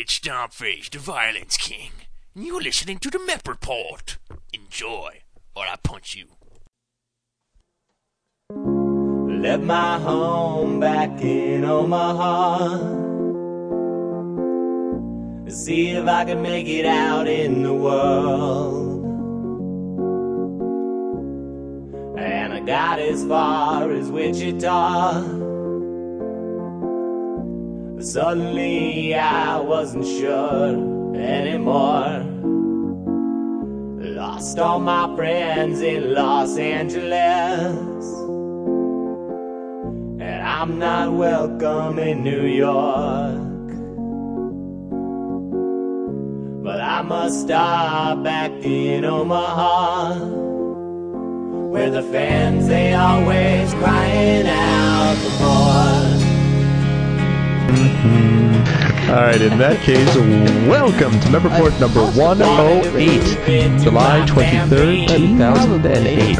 It's Stompface, the Violence King, and you're listening to the Mep Report. Enjoy, or I punch you. Left my home back in Omaha. See if I could make it out in the world. And I got as far as Wichita. Suddenly I wasn't sure anymore. Lost all my friends in Los Angeles. And I'm not welcome in New York. But I must stop back in Omaha. Where the fans, they always crying out for more. All right, in that case, welcome to Member Report number 108, July 23rd, 2008.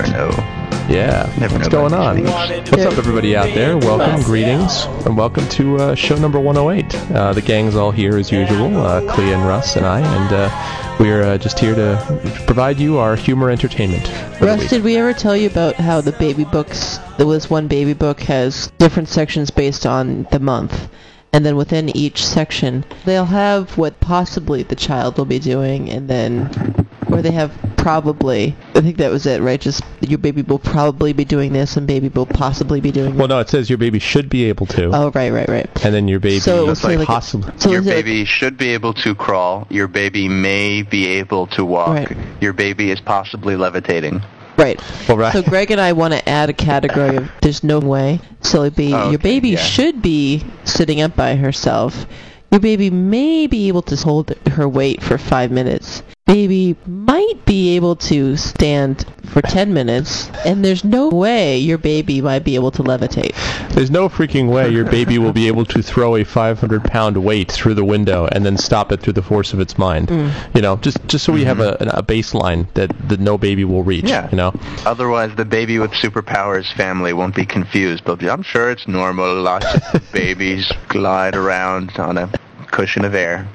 Yeah, Never what's going on? What's up, everybody out there? Welcome, greetings, and welcome to uh, show number 108. Uh, the gang's all here as usual, uh, Clea and Russ and I, and uh, we're uh, just here to provide you our humor entertainment. Russ, did we ever tell you about how the baby books, there was one baby book has different sections based on the month. And then within each section, they'll have what possibly the child will be doing, and then, or they have probably. I think that was it, right? Just your baby will probably be doing this, and baby will possibly be doing. Well, no, it says your baby should be able to, oh, right, right, right. and then your baby So it was like, like- possibly. So your is it like- baby should be able to crawl. Your baby may be able to walk. Right. Your baby is possibly levitating. Right. Well, right. So Greg and I want to add a category of there's no way. So it'd be Oh, your baby yeah. should be sitting up by herself. Your baby may be able to hold her weight for five minutes. Baby might be able to stand for ten minutes, and there's no way your baby might be able to levitate. There's no freaking way your baby will be able to throw a 500 pound weight through the window and then stop it through the force of its mind. Mm. You know, just just so we have a, a baseline that, that no baby will reach. Yeah. You know, Otherwise, the baby with superpowers family won't be confused. But I'm sure it's normal. Lots of babies glide around on a cushion of air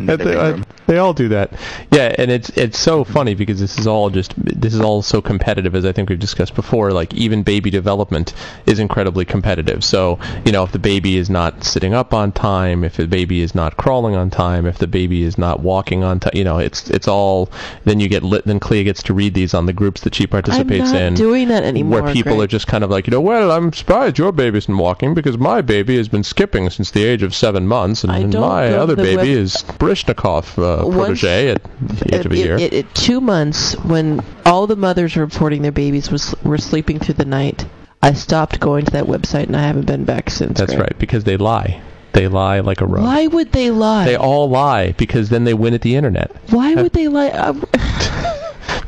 the they, uh, they all do that. Yeah, and it's it's so funny because this is all just this is all so competitive as I think we've discussed before. Like even baby development is incredibly competitive. So you know if the baby is not sitting up on time, if the baby is not crawling on time, if the baby is not walking on time, you know it's it's all. Then you get lit. Then Clea gets to read these on the groups that she I'm participates not in. doing that anymore. where people Greg. are just kind of like, you know, well, I'm surprised your baby isn't walking because my baby has been skipping since the age of seven months, and I don't my to other the baby is Baryshnikov uh, protege at the age of a year. it- it- two months when all the mothers were reporting their babies was were sleeping through the night. I stopped going to that website and I haven't been back since. That's Greg. right, because they lie. They lie like a rug. Why would they lie? They all lie because then they win at the internet. Why would they lie? Um,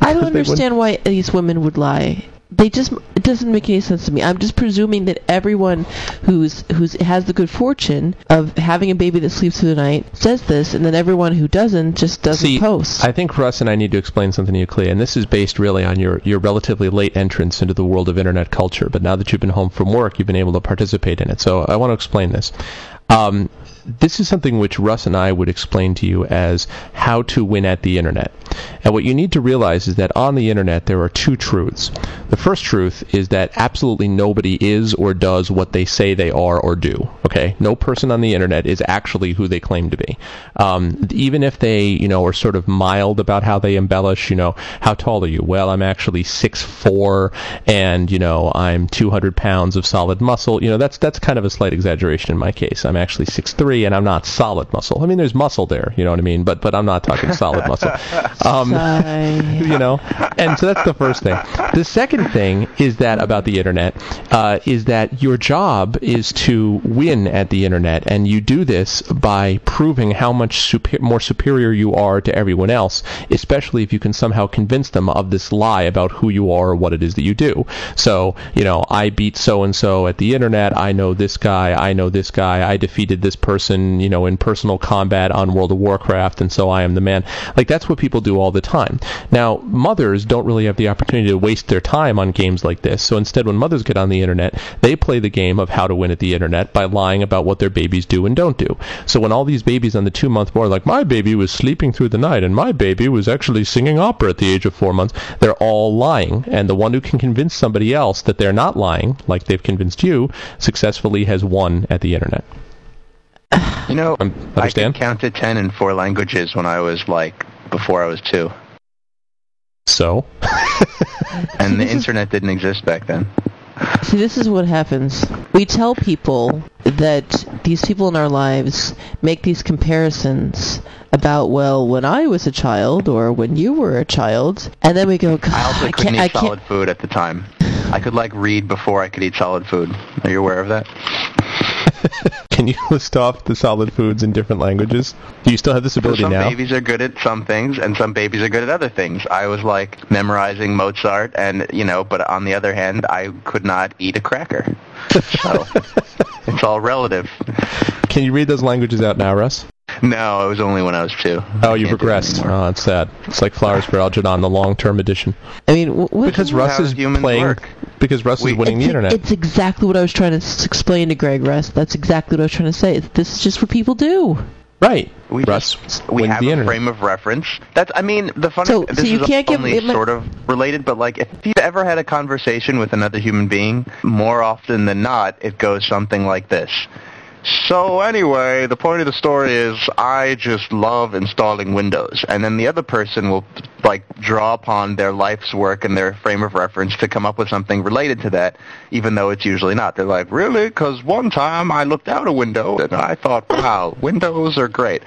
I don't understand why these women would lie. They just it doesn't make any sense to me. I'm just presuming that everyone who's who's has the good fortune of having a baby that sleeps through the night says this, and then everyone who doesn't just doesn't See, post. I think Russ and I need to explain something to you, Clea, and this is based really on your, your relatively late entrance into the world of internet culture. But now that you've been home from work, you've been able to participate in it. So I want to explain this. Um, this is something which Russ and I would explain to you as how to win at the internet. And what you need to realize is that on the internet there are two truths. The first truth is that absolutely nobody is or does what they say they are or do. Okay, no person on the internet is actually who they claim to be. Um, even if they, you know, are sort of mild about how they embellish. You know, how tall are you? Well, I'm actually six four, and you know, I'm 200 pounds of solid muscle. You know, that's that's kind of a slight exaggeration in my case. I'm actually six three, and I'm not solid muscle. I mean, there's muscle there. You know what I mean? But but I'm not talking solid muscle. Um, you know and so that's the first thing the second thing is that about the internet uh, is that your job is to win at the internet and you do this by proving how much super- more superior you are to everyone else especially if you can somehow convince them of this lie about who you are or what it is that you do so you know i beat so and so at the internet i know this guy i know this guy i defeated this person you know in personal combat on world of warcraft and so i am the man like that's what people do do all the time. Now, mothers don't really have the opportunity to waste their time on games like this. So instead, when mothers get on the internet, they play the game of how to win at the internet by lying about what their babies do and don't do. So when all these babies on the two month board, like my baby was sleeping through the night and my baby was actually singing opera at the age of four months, they're all lying. And the one who can convince somebody else that they're not lying, like they've convinced you, successfully has won at the internet. You know, Um, I understand? could count to ten in four languages when I was like before I was two, So, and the internet didn't exist back then. See, this is what happens. We tell people that these people in our lives make these comparisons about, well, when I was a child or when you were a child, and then we go, God, I also couldn't can't, I eat solid can't. food at the time. I could like read before I could eat solid food. Are you aware of that? can you list off the solid foods in different languages? Do you still have this So ability some now? babies are good at some things, and some babies are good at other things. I was like memorizing Mozart, and you know, but on the other hand, I could not eat a cracker. So it's all relative. Can you read those languages out now, Russ? No, it was only when I was two. Oh, it regressed. Oh, it's sad. It's like Flowers for Algernon, the long-term edition. I mean, what, Because Russ is playing. work. Because Russ We- is winning the internet. it's exactly what I was trying to s- explain to Greg Russ. That's exactly what I was trying to say. This is just what people do. right. We Russ just, we have the a internet. frame of reference. That's I mean the funny. So- this so you is can't give- only it might- sort of related, but like if you've ever had a conversation with another human being, more often than not, it goes something like this. So anyway, the point of the story is I just love installing Windows, and then the other person will like draw upon their life's work and their frame of reference to come up with something related to that, even though it's usually not. They're like, really? Because one time I looked out a window and I thought, wow, Windows are great.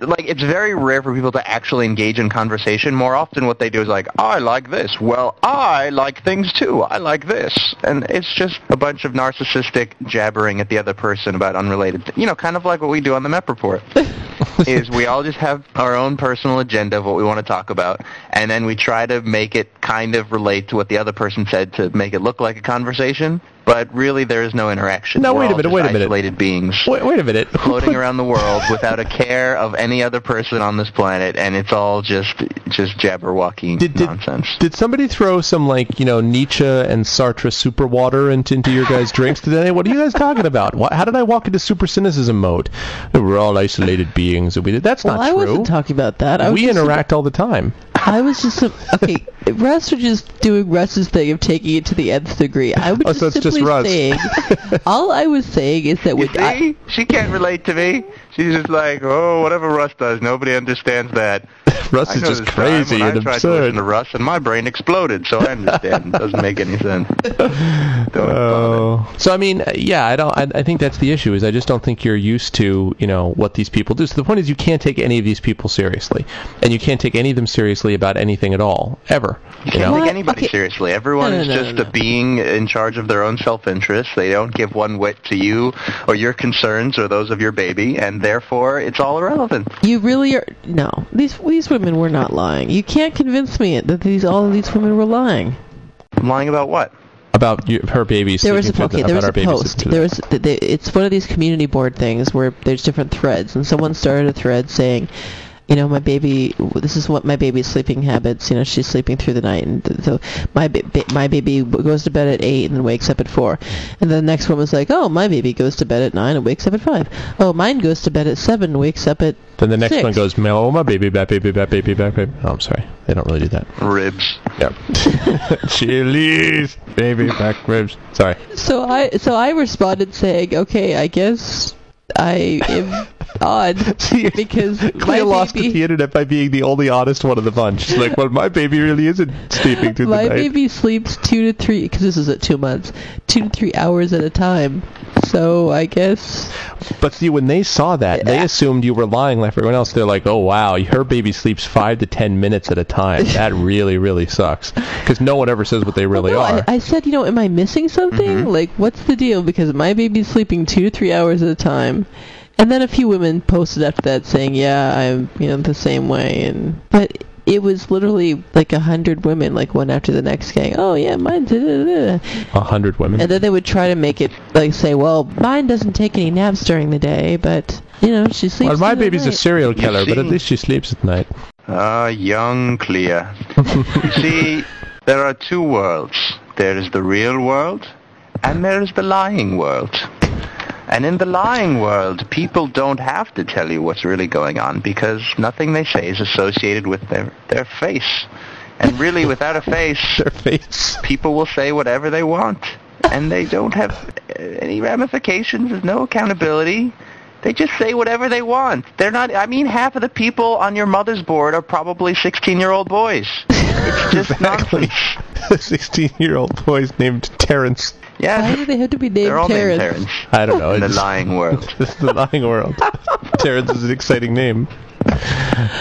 Like it's very rare for people to actually engage in conversation. More often, what they do is like, I like this. Well, I like things too. I like this, and it's just a bunch of narcissistic jabbering at the other person about unrelated. Th- you know, kind of like what we do on the Met Report. is we all just have our own personal agenda of what we want to talk about, and then we try to make it kind of relate to what the other person said to make it look like a conversation. But really, there is no interaction. No, We're wait a minute, wait a minute. Isolated beings Wait, wait a minute. Who floating put- around the world without a care of any other person on this planet, and it's all just just jabberwocky Did, did, nonsense. did somebody throw some like you know Nietzsche and Sartre super water into, into your guys' drinks today? What are you guys talking about? What, how did I walk into super cynicism mode? We're all isolated beings, we did. That's Well, not I true. wasn't talking about that. I we just- interact all the time. I was just okay. Russ was just doing Russ's thing of taking it to the nth degree. I was Oh, just so it's just simply Russ. saying. all I was saying is that You when I, she can't relate to me. She's just like, oh, whatever Russ does, nobody understands that. Russ is just crazy when and I tried to listen to Russ, and my brain exploded. So I understand. it doesn't make any sense. Oh. So I mean, yeah, I don't. I, I think that's the issue. Is I just don't think you're used to you know what these people do. So the point is, you can't take any of these people seriously, and you can't take any of them seriously about anything at all, ever. You You can't know? take anybody Okay. seriously. Everyone No, no, is no, just no, a being in charge of their own self-interest. They don't give one whit to you or your concerns or those of your baby, and therefore it's all irrelevant. you really are no. These these women were not lying. You can't convince me that these all of these women were lying. Lying about what? about you, her babies. There was a sleeping okay. the- There was a post. There was th- th- it's one of these community board things where there's different threads, and someone started a thread saying, you know, my baby. This is what my baby's sleeping habits. You know, she's sleeping through the night, and so my ba- ba- my baby goes to bed at eight and then wakes up at four. And then the next one was like, oh, my baby goes to bed at nine and wakes up at five. Oh, mine goes to bed at seven and wakes up at. Then the next Six. one goes, "Oh my baby, back baby, back baby, back baby." Oh, I'm sorry, they don't really do that. Ribs. Yep. Chilies, baby back ribs. Sorry. So I so I responded saying, okay, I guess I am odd See, because my lost baby. the internet by being the only honest one of the bunch. She's like, well, my baby really isn't sleeping through the night. My baby sleeps two to three, because this is at two months, two to three hours at a time. So I guess But see, when they saw that, they assumed you were lying like everyone else. They're like, oh, wow, her baby sleeps five to ten minutes at a time. That really, really sucks. Because no one ever says what they really no, are. I, I said, you know, am I missing something? Mm-hmm. Like, what's the deal? Because my baby's sleeping two to three hours at a time. And then a few women posted after that saying, yeah, I'm, you know, the same way. And but it was literally like a hundred women, like one after the next, saying, oh yeah, mine. A hundred women. And then they would try to make it like say, well, mine doesn't take any naps during the day, but you know, she sleeps. well, my through the baby's a serial killer, but at least she sleeps at night. Ah, young Clea. See, there are two worlds. There is the real world, and there is the lying world. And in the lying world, people don't have to tell you what's really going on because nothing they say is associated with their, their face. And really, without a face, Their face. people will say whatever they want. And they don't have any ramifications. There's no accountability. They just say whatever they want. They're not, I mean, half of the people on your mother's board are probably 16-year-old boys. It's just Exactly. nonsense. 16-year-old boys named Terrence. Yeah, Why do they have to be named they're all Terrence? named Terrence I don't know. in the it's- lying world. This is the lying world. Terrence is an exciting name.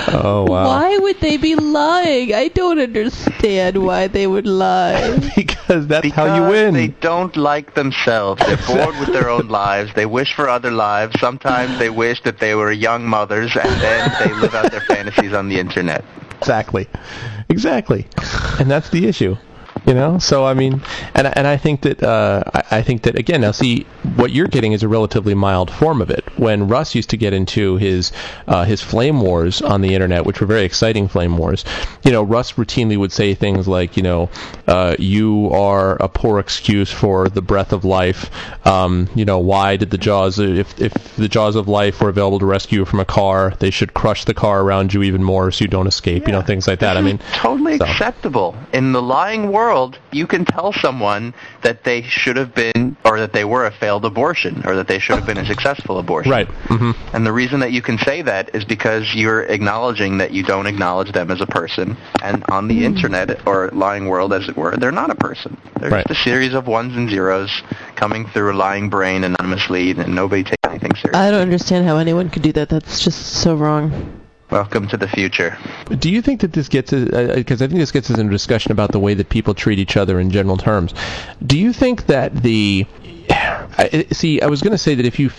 Oh wow! Why would they be lying? I don't understand why they would lie. Because that's Because how you win. they don't like themselves. They're bored with their own lives. They wish for other lives. Sometimes they wish that they were young mothers, and then they live out their fantasies on the internet. Exactly, exactly, and that's the issue. You know, so I mean, and and I think that uh, I, I think that again, now see what you're getting is a relatively mild form of it. When Russ used to get into his uh, his flame wars on the internet, which were very exciting flame wars, you know, Russ routinely would say things like, you know, uh, you are a poor excuse for the breath of life. Um, you know, why did the jaws if if the jaws of life were available to rescue you from a car, they should crush the car around you even more so you don't escape. You know, things like that. I mean, totally so. acceptable. In the lying world, you can tell someone that they should have been, or that they were a failed abortion, or that they should have been a successful abortion. right. hmm And the reason that you can say that is because you're acknowledging that you don't acknowledge them as a person. And on the internet, or lying world as it were, they're not a person. They're Right. just a series of ones and zeros coming through a lying brain anonymously, and nobody takes anything seriously. I don't understand how anyone could do that. That's just so wrong. Welcome to the future. Do you think that this gets uh, uh, because I think this gets us into discussion about the way that people treat each other in general terms. Do you think that the I, see, I was going to say that if you,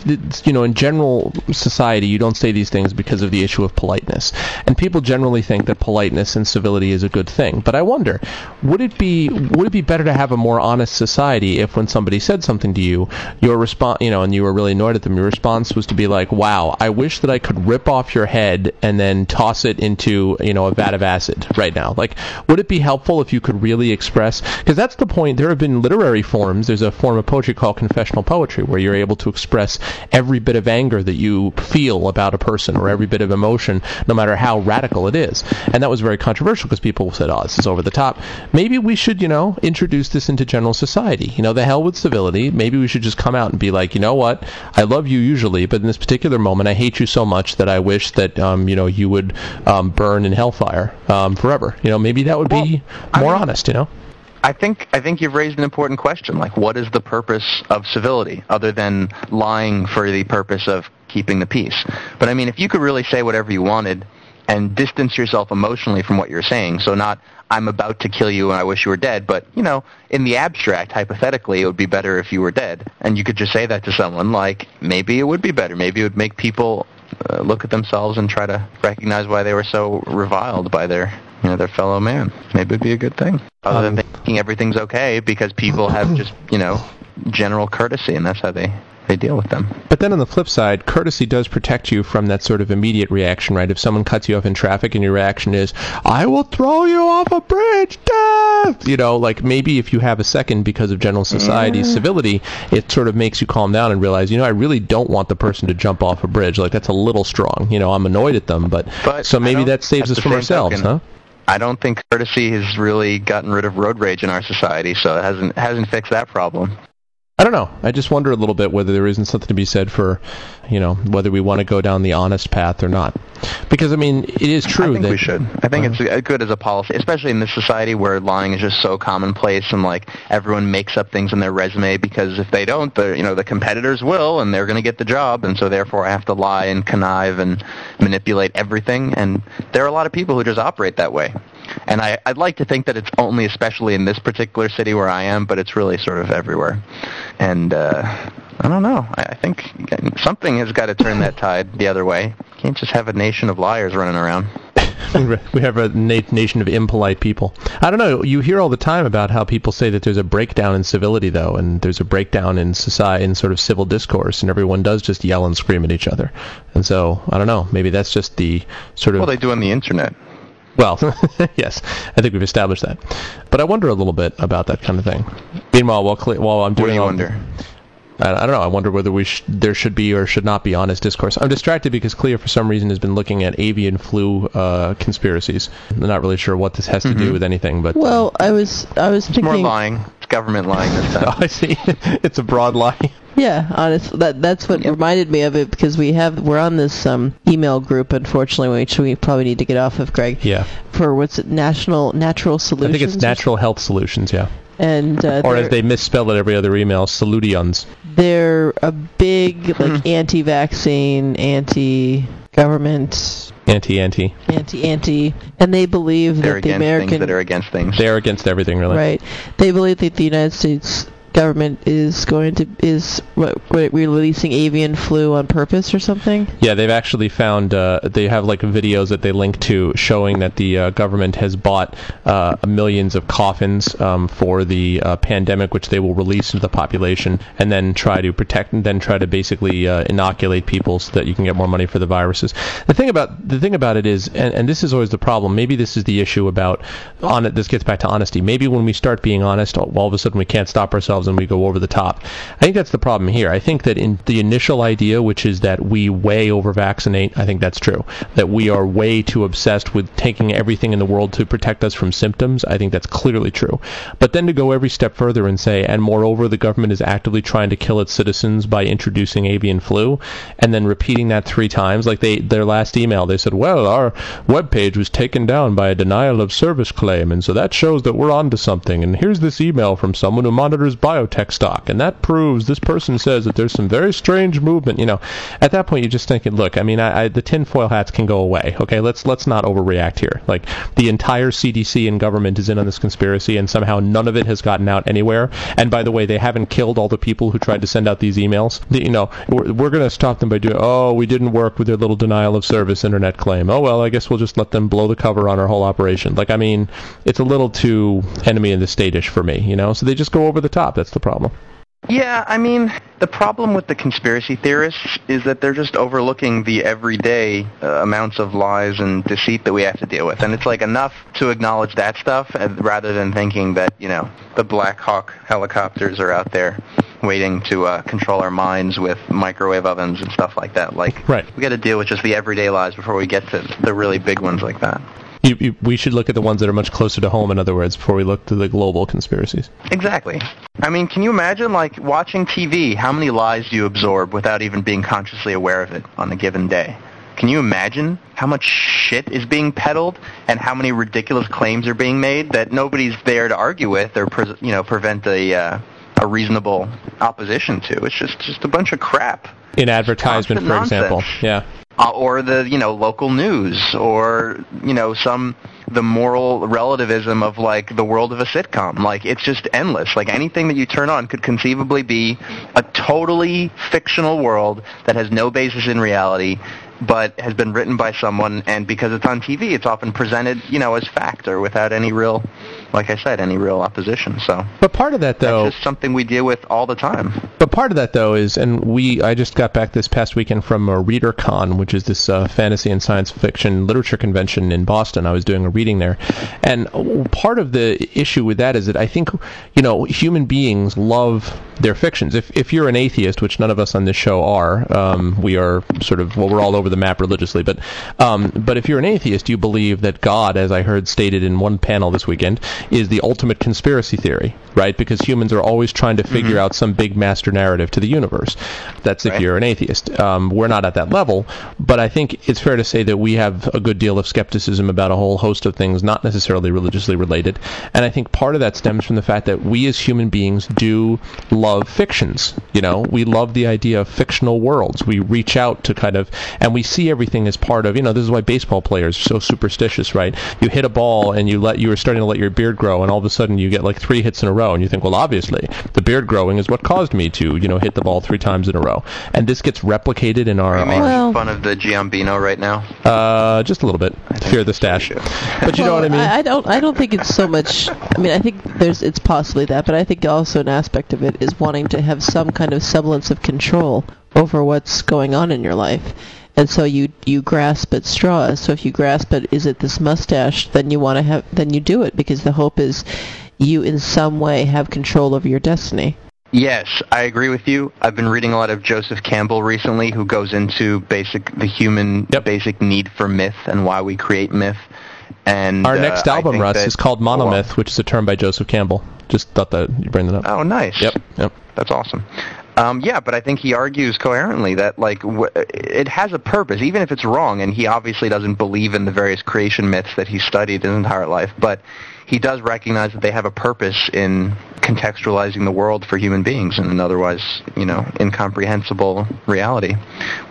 you know, in general society, you don't say these things because of the issue of politeness, and people generally think that politeness and civility is a good thing. But I wonder, would it be would it be better to have a more honest society if, when somebody said something to you, your response, you know, and you were really annoyed at them, your response was to be like, "Wow, I wish that I could rip off your head and then toss it into, you know, a vat of acid right now." Like, would it be helpful if you could really express? Because that's the point. There have been literary forms. There's a form of poetry called confessional poetry where you're able to express every bit of anger that you feel about a person or every bit of emotion, no matter how radical it is. And that was very controversial because people said, "Oh, this is over the top." Maybe we should, you know, introduce this into general society. You know, the hell with civility. Maybe we should just come out and be like, you know what? I love you usually, but in this particular moment, I hate you so much that I wish that, um, you know, you would um, burn in hellfire um, forever. You know, maybe that would be I more mean- honest. You know. I think I think you've raised an important question. Like, what is the purpose of civility other than lying for the purpose of keeping the peace? But I mean, if you could really say whatever you wanted and distance yourself emotionally from what you're saying, so not I'm about to kill you and I wish you were dead, but you know, in the abstract, hypothetically, it would be better if you were dead, and you could just say that to someone. Like, maybe it would be better. Maybe it would make people uh, look at themselves and try to recognize why they were so reviled by their you know their fellow man. Maybe it'd be a good thing. Other Um, than thinking everything's okay because people have just you know general courtesy and that's how they they deal with them. But then on the flip side, courtesy does protect you from that sort of immediate reaction, right? If someone cuts you off in traffic and your reaction is, I will throw you off a bridge, death! You know, like maybe if you have a second because of general society's civility, it sort of makes you calm down and realize, you know, I really don't want the person to jump off a bridge. Like, that's a little strong. You know, I'm annoyed at them, but, But so maybe that saves us from ourselves, token, huh? I don't think courtesy has really gotten rid of road rage in our society, so it hasn't hasn't fixed that problem. I don't know. I just wonder a little bit whether there isn't something to be said for, you know, whether we want to go down the honest path or not. Because I mean, it is true I think that we should. I think it's uh, good as a policy, especially in this society where lying is just so commonplace and like everyone makes up things in their resume because if they don't, the you know the competitors will and they're going to get the job, and so therefore I have to lie and connive and manipulate everything. And there are a lot of people who just operate that way. And I, I'd like to think that it's only especially in this particular city where I am, but it's really sort of everywhere. And uh, I don't know. I, I think something has got to turn that tide the other way. Can't just have a nation of liars running around. we have a na- nation of impolite people. I don't know. You hear all the time about how people say that there's a breakdown in civility, though, and there's a breakdown in society, in sort of civil discourse, and everyone does just yell and scream at each other. And so I don't know. Maybe that's just the sort of Well, they do on the internet. Well, yes, I think we've established that. But I wonder a little bit about that kind of thing. Meanwhile, while, Cle- while I'm What do doing you all- wonder? I, I don't know. I wonder whether we sh- there should be or should not be honest discourse. I'm distracted because Clea, for some reason, has been looking at avian flu uh, conspiracies. I'm not really sure what this has to do with anything, but Well, I was I was It's more lying. It's government lying this Oh. I see. it's a broad lie. Yeah, honestly, That that's what reminded me of it because we have we're on this um, email group. Unfortunately, which we probably need to get off of, Greg. Yeah, For what's it? National Natural Solutions? I think it's natural health solutions. Yeah, And uh, or as they misspell it every other email, salutions. they're a big like anti-vaccine, anti-government, Anti-anti. anti-anti, and they believe They're that the against American things that are against things. They're against everything, really. Right. They believe that the United States government is going to is what, what, releasing avian flu on purpose or something. Yeah, they've actually found uh, they have like videos that they link to showing that the uh, government has bought uh, millions of coffins um, for the uh, pandemic, which they will release into the population, and then try to protect and then try to basically uh, inoculate people so that you can get more money for the viruses. The thing about the thing about it is, and, and this is always the problem. Maybe this is the issue about on it. This gets back to honesty. Maybe when we start being honest, all of a sudden we can't stop ourselves and we go over the top. I think that's the problem here. I think that in the initial idea, which is that we way over vaccinate, I think that's true. That we are way too obsessed with taking everything in the world to protect us from symptoms, I think that's clearly true. But then to go every step further and say, and moreover, the government is actively trying to kill its citizens by introducing avian flu, and then repeating that three times, like they their last email, they said, well, our webpage was taken down by a denial of service claim, and so that shows that we're onto something. And here's this email from someone who monitors biotech stock, and that proves this person says that there's some very strange movement. You know, at that point, you're just thinking, look, I mean, I, I, the tinfoil hats can go away. Okay, let's let's not overreact here. Like the entire CDC and government is in on this conspiracy, and somehow none of it has gotten out anywhere. And by the way, they haven't killed all the people who tried to send out these emails. The, you know, we're, we're going to stop them by doing, oh, we didn't work with their little denial of service internet claim. Oh well, I guess we'll just let them blow the cover on our whole operation. Like, I mean, it's a little too enemy in the state-ish for me, you know. So they just go over the top. That's the problem. Yeah, I mean, the problem with the conspiracy theorists is that they're just overlooking the everyday uh, amounts of lies and deceit that we have to deal with. And it's like enough to acknowledge that stuff uh, rather than thinking that, you know, the Black Hawk helicopters are out there waiting to uh, control our minds with microwave ovens and stuff like that. Like, Right. we got to deal with just the everyday lies before we get to the really big ones like that. You, you, we should look at the ones that are much closer to home, in other words, before we look to the global conspiracies. Exactly. I mean, can you imagine, like, watching TV, how many lies do you absorb without even being consciously aware of it on a given day? Can you imagine how much shit is being peddled and how many ridiculous claims are being made that nobody's there to argue with or, pres you know, prevent a, uh, a reasonable opposition to? It's just, just a bunch of crap. In advertisement, for Constant example. Yeah. Uh, or the you know local news or you know some the moral relativism of like the world of a sitcom. Like it's just endless. Like anything that you turn on could conceivably be a totally fictional world that has no basis in reality but has been written by someone and because it's on TV it's often presented you know as fact or without any real like I said any real opposition so But part of that, though, that's just something we deal with all the time But part of that, though, is, and we, I just got back this past weekend from a ReaderCon, which is this uh, fantasy and science fiction literature convention in Boston. I was doing a reading there, and part of the issue with that is that I think, you know, human beings love their fictions. If if you're an atheist, which none of us on this show are, um, we are sort of well, we're all over the map religiously, but um, but if you're an atheist, you believe that God, as I heard stated in one panel this weekend, is the ultimate conspiracy theory, right? Because humans are always trying to figure out some big master narrative to the universe. That's if Right. you're an atheist. Um, we're not at that level, but I think it's fair to say that we have a good deal of skepticism about a whole host of things, not necessarily religiously related. And I think part of that stems from the fact that we as human beings do love fictions. You know, we love the idea of fictional worlds. We reach out to kind of, and we see everything as part of, you know, this is why baseball players are so superstitious, right? You hit a ball and you let, you are starting to let your beard grow, and all of a sudden you get like three hits in a row, and you think, well, obviously, the beard growing is what caused me to, you know, hit the ball three times in a row. And this gets replicated in our, are you making our Well- fun of the Giambino right now uh, just a little bit. Fear the stash. But you know what I mean? I, don't. I don't think it's so much. I mean, I think there's. It's possibly that, but I think also an aspect of it is wanting to have some kind of semblance of control over what's going on in your life. And so you you grasp at straws. So if you grasp at is it this mustache, then you want to have then you do it because the hope is you in some way have control over your destiny. Yes, I agree with you. I've been reading a lot of Joseph Campbell recently, who goes into basic the human Yep. basic need for myth and why we create myth. And Our uh, next album, Russ, that- is called Monomyth, which is a term by Joseph Campbell. Just thought that you'd bring that up. Oh, nice. Yep, yep. That's awesome. Um, yeah, but I think he argues coherently that like w- it has a purpose, even if it's wrong. And he obviously doesn't believe in the various creation myths that he studied his entire life, but he does recognize that they have a purpose in contextualizing the world for human beings in an otherwise, you know, incomprehensible reality.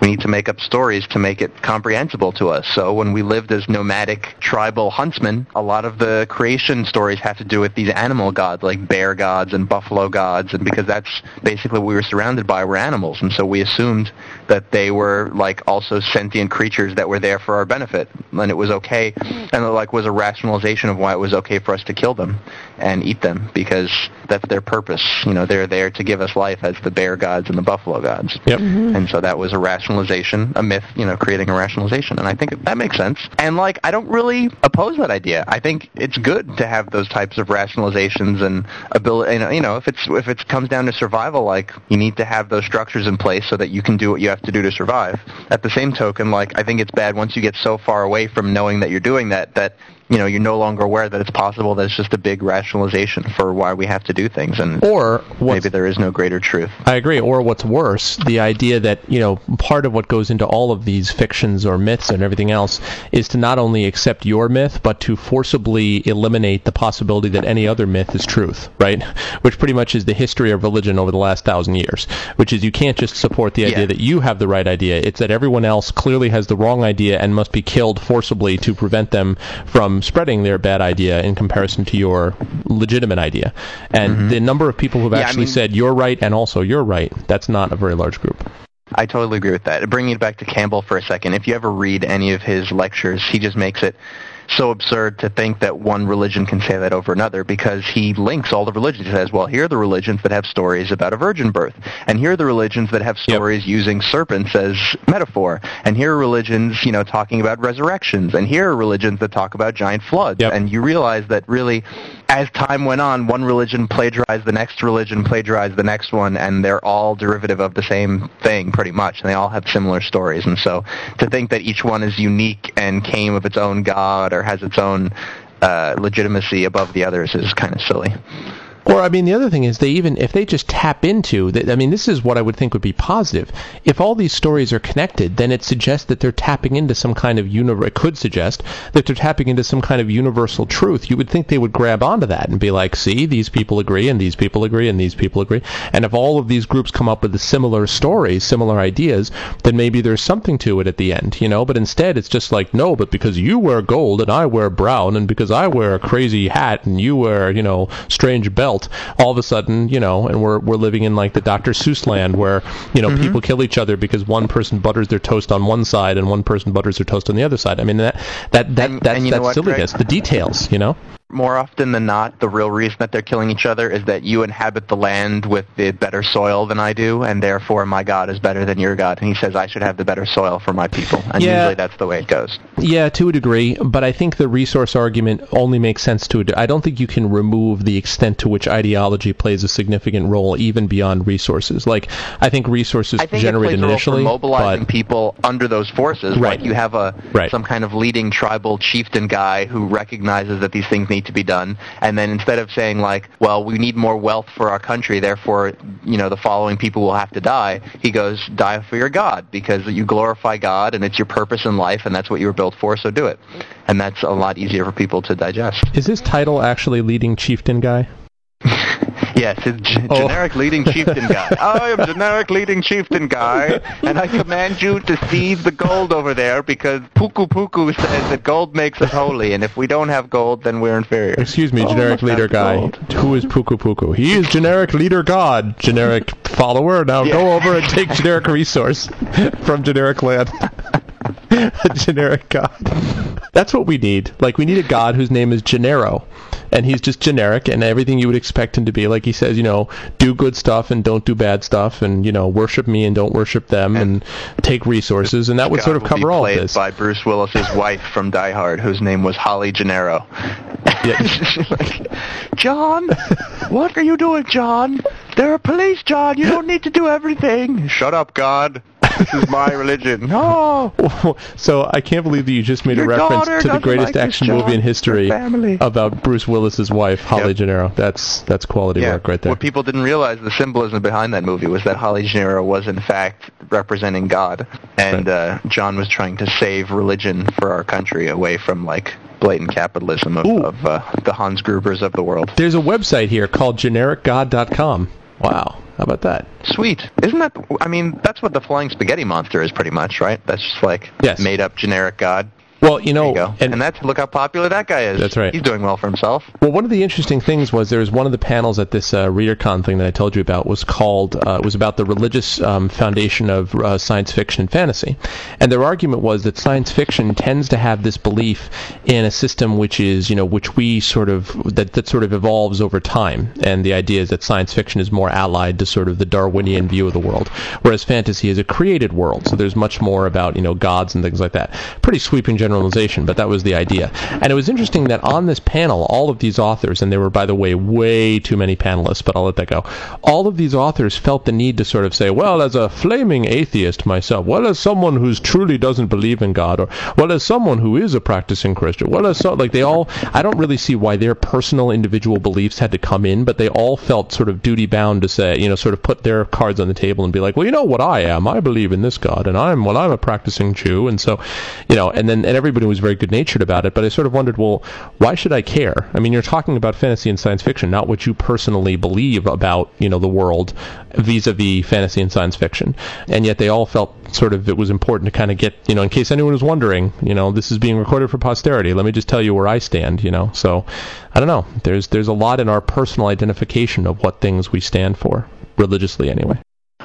We need to make up stories to make it comprehensible to us. So when we lived as nomadic tribal huntsmen, a lot of the creation stories have to do with these animal gods, like bear gods and buffalo gods, and because that's basically what we were surrounded by were animals, and so we assumed that they were like also sentient creatures that were there for our benefit, and it was okay, and it like was a rationalization of why it was okay for us to kill them and eat them because that's their purpose. You know, they're there to give us life as the bear gods and the buffalo gods. Yep. Mm-hmm. And so that was a rationalization, a myth, you know, creating a rationalization. And I think that makes sense. And like, I don't really oppose that idea. I think it's good to have those types of rationalizations and ability, you know, if it's, if it comes down to survival, like, you need to have those structures in place so that you can do what you have to do to survive. At the same token, like, I think it's bad once you get so far away from knowing that you're doing that, that you know, you're no longer aware that it's possible that it's just a big rationalization for why we have to do things, and Or maybe there is no greater truth. I agree. Or what's worse, the idea that, you know, part of what goes into all of these fictions or myths and everything else is to not only accept your myth, but to forcibly eliminate the possibility that any other myth is truth, right? Which pretty much is the history of religion over the last thousand years. Which is you can't just support the idea Yeah. that you have the right idea. It's that everyone else clearly has the wrong idea and must be killed forcibly to prevent them from spreading their bad idea in comparison to your legitimate idea. And the number of people who've Mm-hmm. Yeah, I actually mean- said you're right and also you're right, that's not a very large group. I totally agree with that. Bringing it back to Campbell for a second, if you ever read any of his lectures, he just makes it so absurd to think that one religion can say that over another because he links all the religions. He says, well, here are the religions that have stories about a virgin birth, and here are the religions that have Yep. stories using serpents as metaphor, and here are religions, you know, talking about resurrections, and here are religions that talk about giant floods. Yep. And you realize that really, as time went on, one religion plagiarized the next religion, plagiarized the next one, and they're all derivative of the same thing pretty much, and they all have similar stories. And so to think that each one is unique and came of its own god or has its own uh, legitimacy above the others is kind of silly. Or I mean, the other thing is they even if they just tap into. I mean, this is what I would think would be positive. If all these stories are connected, then it suggests that they're tapping into some kind of univer. It could suggest that they're tapping into some kind of universal truth. You would think they would grab onto that and be like, "See, these people agree, and these people agree, and these people agree." And if all of these groups come up with a similar stories, similar ideas, then maybe there's something to it at the end, you know. But instead, it's just like, no, but because you wear gold and I wear brown, and because I wear a crazy hat and you wear, you know, strange belt, all of a sudden, you know, and we're we're living in like the Dr. Seuss land where, you know, Mm-hmm. people kill each other because one person butters their toast on one side and one person butters their toast on the other side. I mean that that that And- that's and that's what, Greg? silliness. The details, you know. More often than not, the real reason that they're killing each other is that you inhabit the land with the better soil than I do, and therefore my God is better than your God. And he says I should have the better soil for my people. And Yeah. usually that's the way it goes. Yeah, to a degree, but I think the resource argument only makes sense to a de- I don't think you can remove the extent to which ideology plays a significant role even beyond resources. Like I think resources I think generate it plays a role initially, mobilizing but people under those forces. Right. Like you have a Right. some kind of leading tribal chieftain guy who recognizes that these things need to be done, and then instead of saying like, "Well, we need more wealth for our country, therefore, you know, the following people will have to die," he goes, "Die for your God, because you glorify God, and it's your purpose in life, and that's what you were built for. So do it." And that's a lot easier for people to digest. is this title actually leading chieftain guy? Yes, it's g- Oh. generic leading chieftain guy. I am generic leading chieftain guy, and I command you to seize the gold over there because Puku Puku says that gold makes us holy, and if we don't have gold, then we're inferior. Excuse me, Oh, generic look, leader guy. gold. Who is Puku Puku? He is generic leader god. Generic follower. Now Yeah. go over and take generic resource from generic land. a generic god. That's what we need. Like we need a god whose name is Gennero, and he's just generic and everything you would expect him to be. Like he says, you know, do good stuff and don't do bad stuff, and you know, worship me and don't worship them, and, take resources, and that would God sort of cover all of played this. by Bruce Willis's wife from Die Hard, whose name was Holly Gennero. She's like, John, what are you doing, John? There are police, John. You don't need to do everything. Shut up, God. This is my religion. No. so I can't believe that you just made Your a reference to the greatest like action job. movie in history about Bruce Willis's wife, Holly Yep. Gennero. That's that's quality yeah. work right there. What people didn't realize, the symbolism behind that movie was that Holly Gennero was in fact representing God, and uh, John was trying to save religion for our country away from like blatant capitalism of, of uh, the Hans Grubers of the world. There's a website here called genericgod.com. Wow, how about that? Sweet. Isn't that? I mean, that's what the flying spaghetti monster is, pretty much, right? That's just like Yes. made up generic god. Well, you know, you and And, that's look how popular that guy is. That's right. He's doing well for himself. Well, one of the interesting things was there was one of the panels at this uh, ReaderCon thing that I told you about was called uh, it was about the religious um, foundation of uh, science fiction and fantasy, and their argument was that science fiction tends to have this belief in a system which is you know which we sort of that that sort of evolves over time, and the idea is that science fiction is more allied to sort of the Darwinian view of the world, whereas fantasy is a created world, so there's much more about you know gods and things like that. Pretty sweeping generalization, but that was the idea. And it was interesting that on this panel, all of these authors, and there were, by the way, way too many panelists, but I'll let that go. All of these authors felt the need to sort of say, well, as a flaming atheist myself, well, as someone who truly doesn't believe in God, or well, as someone who is a practicing Christian, well, as so, like they all, I don't really see why their personal individual beliefs had to come in, but they all felt sort of duty bound to say, you know, sort of put their cards on the table and be like, well, you know what I am, I believe in this God, and I'm, well, I'm a practicing Jew, and so, you know, and then and everybody was very good natured about it, but I sort of wondered, well, why should I care? I mean, you're talking about fantasy and science fiction, not what you personally believe about, you know, the world vis-a-vis fantasy and science fiction. And yet they all felt sort of it was important to kind of get, you know, in case anyone was wondering, you know, this is being recorded for posterity. Let me just tell you where I stand, you know. So, I don't know. There's there's a lot in our personal identification of what things we stand for, religiously anyway.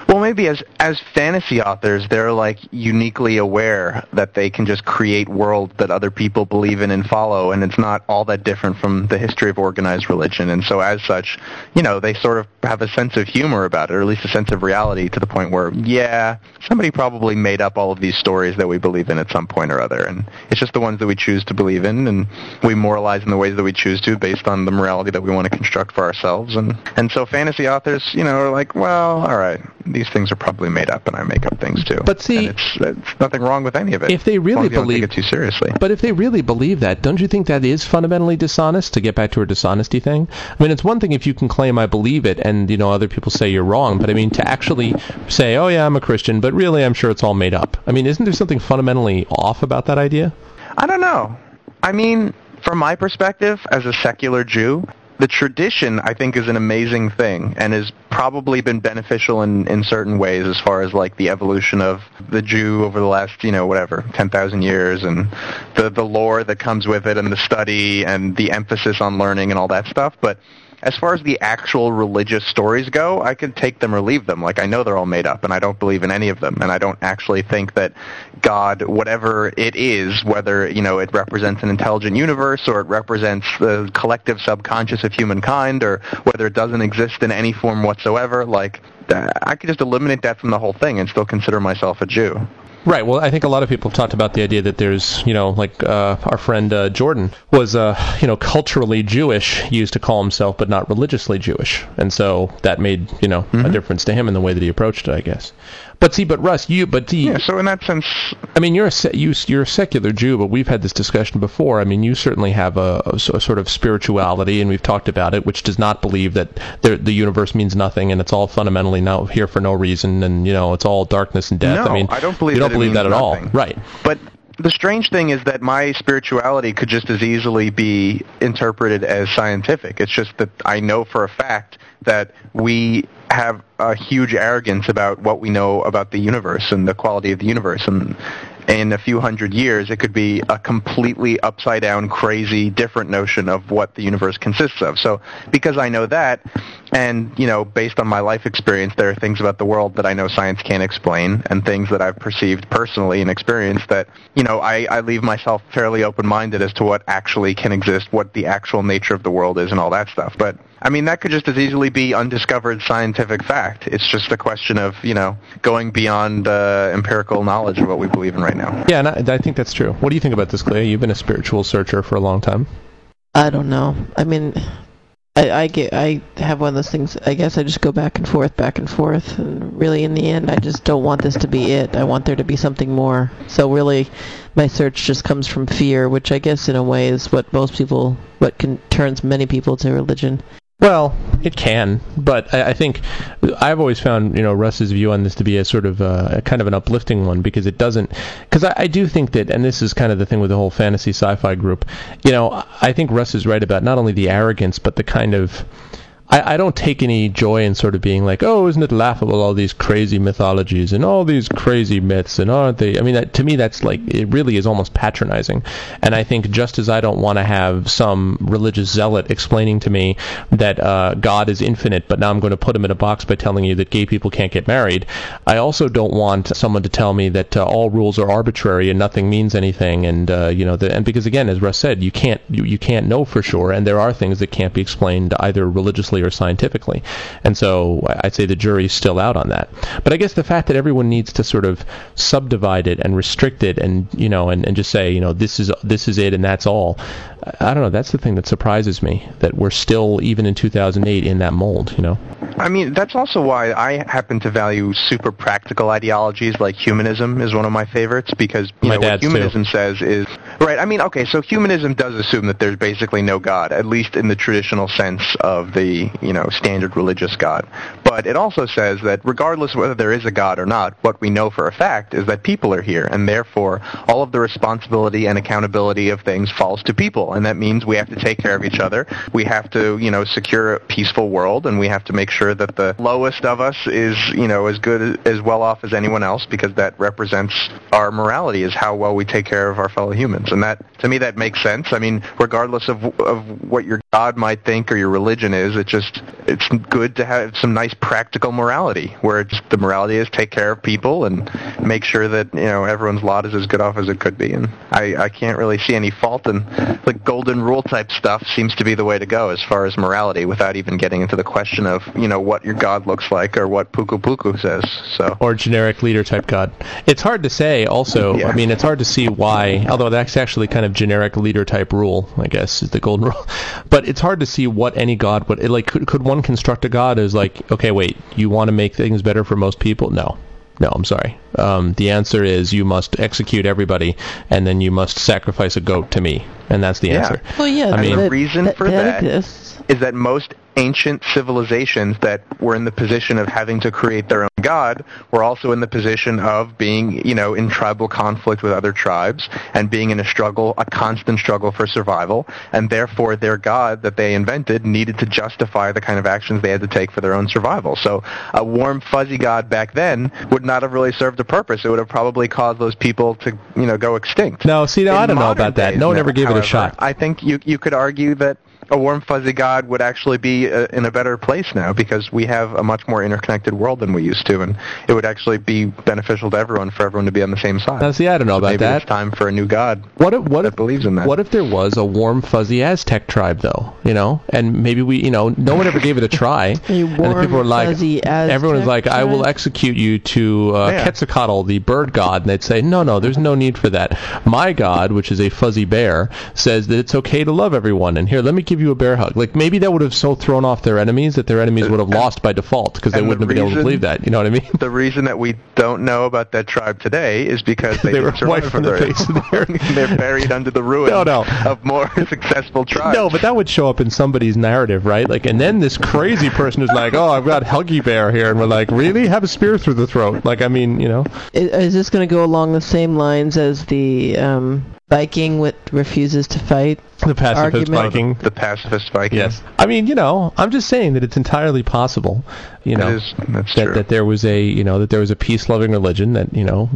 Well, maybe as as fantasy authors, they're like uniquely aware that they can just create worlds that other people believe in and follow, and it's not all that different from the history of organized religion. And so, as such, you know, they sort of have a sense of humor about it, or at least a sense of reality, to the point where, yeah, somebody probably made up all of these stories that we believe in at some point or other, and it's just the ones that we choose to believe in, and we moralize in the ways that we choose to, based on the morality that we want to construct for ourselves. And and so, fantasy authors, you know, are like, well, all right these things are probably made up, and I make up things too. But see- it's, it's nothing wrong with any of it. If they really as you don't believe- it too seriously. But if they really believe that, don't you think that is fundamentally dishonest? To get back to our dishonesty thing, I mean, it's one thing if you can claim I believe it, and you know other people say you're wrong. But I mean, to actually say, "Oh yeah, I'm a Christian," but really I'm sure it's all made up. I mean, isn't there something fundamentally off about that idea? I don't know. I mean, from my perspective, as a secular Jew, the tradition I think is an amazing thing and has probably been beneficial in, in certain ways as far as like the evolution of the Jew over the last, you know, whatever, 10,000 years and the, the lore that comes with it and the study and the emphasis on learning and all that stuff. But as far as the actual religious stories go, I can take them or leave them. Like I know they're all made up, and I don't believe in any of them, and I don't actually think that God, whatever it is, whether you know it represents an intelligent universe or it represents the collective subconscious of humankind, or whether it doesn't exist in any form whatsoever, like I could just eliminate that from the whole thing and still consider myself a Jew. Right. Well, I think a lot of people have talked about the idea that there's, you know, like uh, our friend uh, Jordan was, uh, you know, culturally Jewish, he used to call himself, but not religiously Jewish, and so that made, you know, a difference to him in the way that he approached it, I guess. But see, but Russ, you, but see, Yeah. So in that sense, I mean, you're a se- you, you're a secular Jew, but we've had this discussion before. I mean, you certainly have a sort of spirituality, and we've talked about it, which does not believe that the, the universe means nothing and it's all fundamentally now here for no reason, and you know, it's all darkness and death. No, I mean, I don't believe you don't that believe that at all, nothing. right? But the strange thing is that my spirituality could just as easily be interpreted as scientific. It's just that I know for a fact that we have a huge arrogance about what we know about the universe and the quality of the universe. And in a few hundred years, it could be a completely upside down, crazy, different notion of what the universe consists of. So because I know that, And, you know, based on my life experience, there are things about the world that I know science can't explain and things that I've perceived personally and experienced that, you know, I, I leave myself fairly open-minded as to what actually can exist, what the actual nature of the world is and all that stuff. But, I mean, that could just as easily be undiscovered scientific fact. It's just a question of, you know, going beyond uh, empirical knowledge of what we believe in right now. Yeah, and I, I think that's true. What do you think about this, clay You've been a spiritual searcher for a long time. I don't know. I mean, I, I get I have one of those things. I guess I just go back and forth, back and forth, and really, in the end, I just don't want this to be it. I want there to be something more. So really, my search just comes from fear, which I guess in a way is what most people, what can turns many people to religion. Well, it can, but I, I think I've always found you know Russ's view on this to be a sort of uh, a kind of an uplifting one because it doesn't. Because I, I do think that, and this is kind of the thing with the whole fantasy sci-fi group. You know, I think Russ is right about not only the arrogance but the kind of I, I don't take any joy in sort of being like, oh, isn't it laughable all these crazy mythologies and all these crazy myths and aren't they? I mean, that, to me, that's like it really is almost patronizing. And I think just as I don't want to have some religious zealot explaining to me that uh, God is infinite, but now I'm going to put him in a box by telling you that gay people can't get married. I also don't want someone to tell me that uh, all rules are arbitrary and nothing means anything. And uh, you know, the, and because again, as Russ said, you can't you, you can't know for sure, and there are things that can't be explained either religiously or scientifically. And so I'd say the jury's still out on that. But I guess the fact that everyone needs to sort of subdivide it and restrict it and, you know, and, and just say, you know, this is, this is it and that's all. I don't know. That's the thing that surprises me that we're still, even in 2008, in that mold, you know? I mean, that's also why I happen to value super practical ideologies like humanism is one of my favorites because you My know what humanism says is right. I mean, okay, so humanism does assume that there's basically no God, at least in the traditional sense of the you know standard religious God. But it also says that regardless whether there is a God or not, what we know for a fact is that people are here, and therefore all of the responsibility and accountability of things falls to people, and that means we have to take care of each other. We have to you know secure a peaceful world, and we have to make sure that the lowest of us is you know as good as well off as anyone else because that represents our morality is how well we take care of our fellow humans and that to me that makes sense i mean regardless of of what your god might think or your religion is it just it's good to have some nice practical morality where it's the morality is take care of people and make sure that you know everyone's lot is as good off as it could be and i i can't really see any fault in the golden rule type stuff seems to be the way to go as far as morality without even getting into the question of you know what your god looks like or what puku puku says so or generic leader type god. It's hard to say. Also, Yeah. I mean, it's hard to see why. Although that's actually kind of generic leader type rule, I guess, is the golden rule. But it's hard to see what any god would like. Could, could one construct a god as like, okay, wait, you want to make things better for most people? No. No, I'm sorry. Um, the answer is you must execute everybody, and then you must sacrifice a goat to me, and that's the Yeah. answer. Well, yeah, I mean- The reason that, for that- exists. is that most ancient civilizations that were in the position of having to create their own god were also in the position of being, you know, in tribal conflict with other tribes and being in a struggle, a constant struggle for survival, and therefore their god that they invented needed to justify the kind of actions they had to take for their own survival. So a warm, fuzzy god back then would not have really served a purpose. It would have probably caused those people to, you know, go extinct. No, see, no, I don't know about that. No one ever gave it a shot. I think you you could argue that a warm fuzzy god would actually be uh, in a better place now because we have a much more interconnected world than we used to, and it would actually be beneficial to everyone for everyone to be on the same side. Now, see, I don't know about Maybe that. it's time for a new god What if what that if believes in that. what if there was a warm fuzzy Aztec tribe though? You know, and maybe we, you know, no one ever gave it a try. A and warm, people were like, fuzzy everyone's Aztec like, I will execute you to uh, Yeah. Quetzalcoatl, the bird god, and they'd say, no, no, there's no need for that. My god, which is a fuzzy bear, says that it's okay to love everyone, and here, let me give you a bear hug. Like maybe that would have so thrown off their enemies that their enemies would have lost by default because they wouldn't have been able to believe that. You know what I mean? the reason that we don't know about that tribe today is because they, They didn't were survive wiped from the very face of the long. They're buried under the ruins No, no. of more successful tribes. No, but that would show up in somebody's narrative, right? Like, and then this crazy person is like, "Oh, I've got Huggy Bear here," and we're like, "Really? Have a spear through the throat?" Like, I mean, you know, I- Is this going to go along the same lines as the um, Viking with refuses to fight. The pacifist Argument. Viking. The pacifist Viking. Yes. I mean, you know, I'm just saying that it's entirely possible, you know, is, that's that, true. that there was a, you know, that there was a peace-loving religion that, you know,